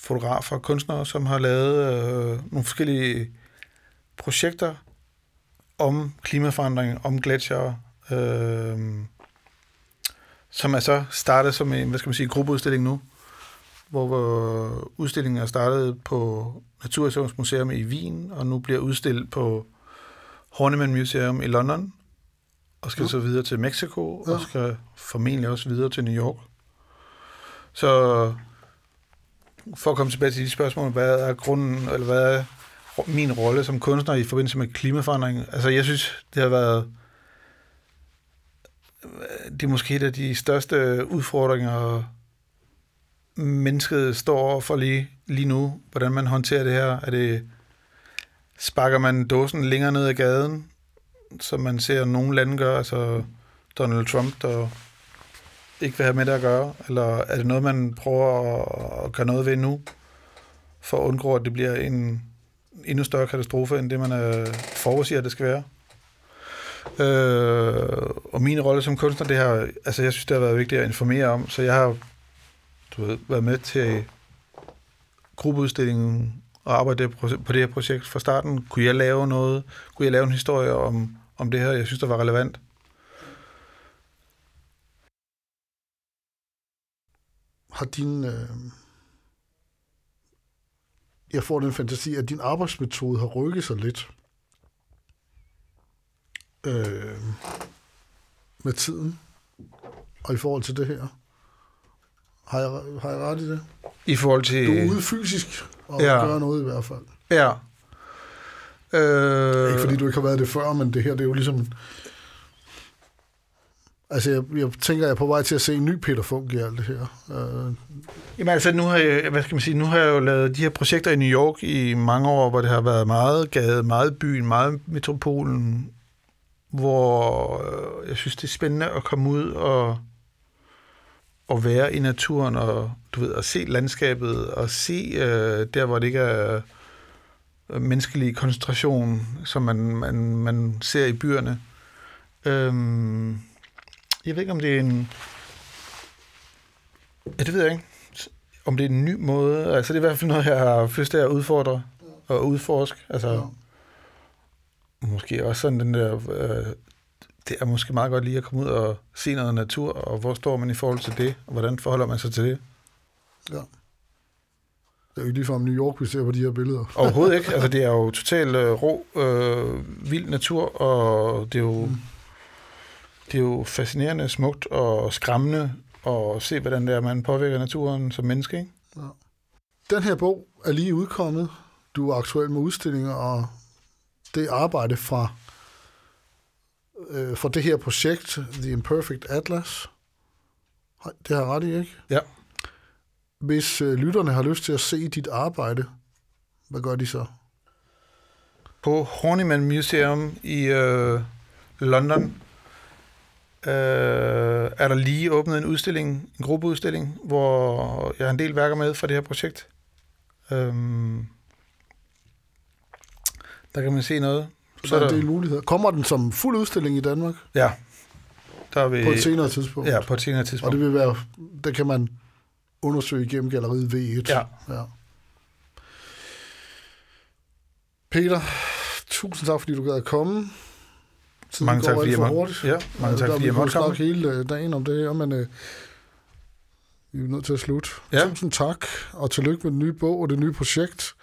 fotografer og kunstnere, som har lavet øh, nogle forskellige projekter om klimaforandring, om gletsjere, øh, som er så startet som en, hvad skal man sige, gruppeudstilling nu, hvor udstillingen er startet på Naturhistorisk Museum i Wien, og nu bliver udstillet på Horniman Museum i London, og skal ja. så videre til Mexico, Ja. og skal formentlig også videre til New York. Så for at komme tilbage til de spørgsmål, hvad er grunden, eller hvad er min rolle som kunstner i forbindelse med klimaforandring? Altså, jeg synes, det har været øh, det er måske et af de største udfordringer, mennesket står over for lige, lige nu. Hvordan man håndterer det her. Er det, sparker man dåsen længere ned ad gaden, som man ser nogle lande gør, altså Donald Trump, der ikke vil have med det at gøre? Eller er det noget, man prøver at- gøre noget ved nu, for at undgå, at det bliver en endnu større katastrofe, end det, man øh, forudsiger, det skal være? Øh, og min rolle som kunstner, det har, altså jeg synes, det har været vigtigt at informere om, så jeg har du ved, været med til gruppeudstillingen og arbejde på det her projekt fra starten. Kunne jeg lave noget? Kunne jeg lave en historie om, om det her, jeg synes, der var relevant? Har din... Øh... Jeg får den fantasi, at din arbejdsmetode har rykket sig lidt. Øh... Med tiden. Og i forhold til det her. Har jeg, har jeg ret i det? I forhold til... Du er ude fysisk og Ja. gør noget i hvert fald. Ja. Øh, Ikke fordi du ikke har været det før, men det her, det er jo ligesom... Altså, jeg, jeg tænker, jeg er på vej til at se en ny Peter Funk i alt det her. Øh, Jamen altså, nu har, jeg, hvad skal man sige, nu har jeg jo lavet de her projekter i New York i mange år, hvor det har været meget gade, meget byen, meget metropolen, hvor øh, jeg synes, det er spændende at komme ud og, og være i naturen, og du ved, at se landskabet, og se øh, der, hvor det ikke er øh, menneskelig koncentration, som man, man, man ser i byerne. Øh, jeg ved ikke, om det er en... Ja, det ved jeg ikke om det er en ny måde. Altså, det er i hvert fald noget, jeg har lyst til at udfordre og udforske. Altså, ja. måske også sådan den der... Øh, det er måske meget godt lige at komme ud og se noget natur, og hvor står man i forhold til det, og hvordan forholder man sig til det? ja. Det er jo ikke ligefrem New York, vi ser på de her billeder. Overhovedet ikke. *laughs* Altså, det er jo totalt øh, rå, øh, vild natur, og det er jo, Mm. Det er jo fascinerende, smukt og skræmmende at se, hvordan det er, man påvirker naturen som menneske. Ikke? Den her bog er lige udkommet. Du er aktuel med udstillinger, og det arbejde fra, øh, fra det her projekt, The Imperfect Atlas. Det har ret i, ikke? Ja. Hvis øh, lytterne har lyst til at se dit arbejde, hvad gør de så? På Horniman Museum i øh, London øh, er der lige åbnet en udstilling, en gruppeudstilling, hvor jeg har en del værker med fra det her projekt. Øhm, der kan man se noget. Så der er en del muligheder. Kommer den som fuld udstilling i Danmark Ja, der er vi, på et senere tidspunkt? Ja, på et senere Og tidspunkt. det vil være, det kan man undersøge igennem galleriet V1. Ja. ja. Peter, tusind tak, fordi du gad at komme. Tiden Mange går tak, fordi alt for måtte- hurtigt. Ja, mange tak, fordi jeg måtte komme. hele øh, dagen om det her, men øh, vi er nødt til at slutte. Ja. Tusind tak, og tillykke med den nye bog og det nye projekt.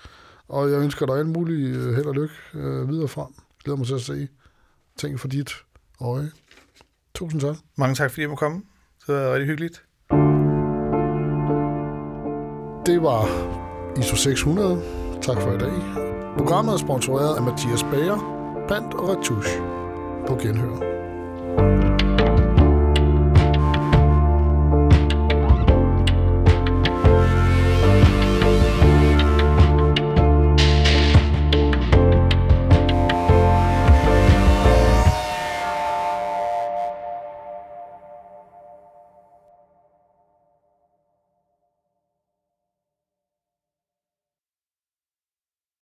Og jeg ønsker dig alt muligt øh, held og lykke øh, videre frem. Glæder mig til at se ting for dit øje. Tusind tak. Mange tak, fordi jeg må komme. Det var rigtig hyggeligt. Det var ISO 600. Tak for i dag. Programmet er sponsoreret af Mathias Bager, Pant og Retouche. På genhør.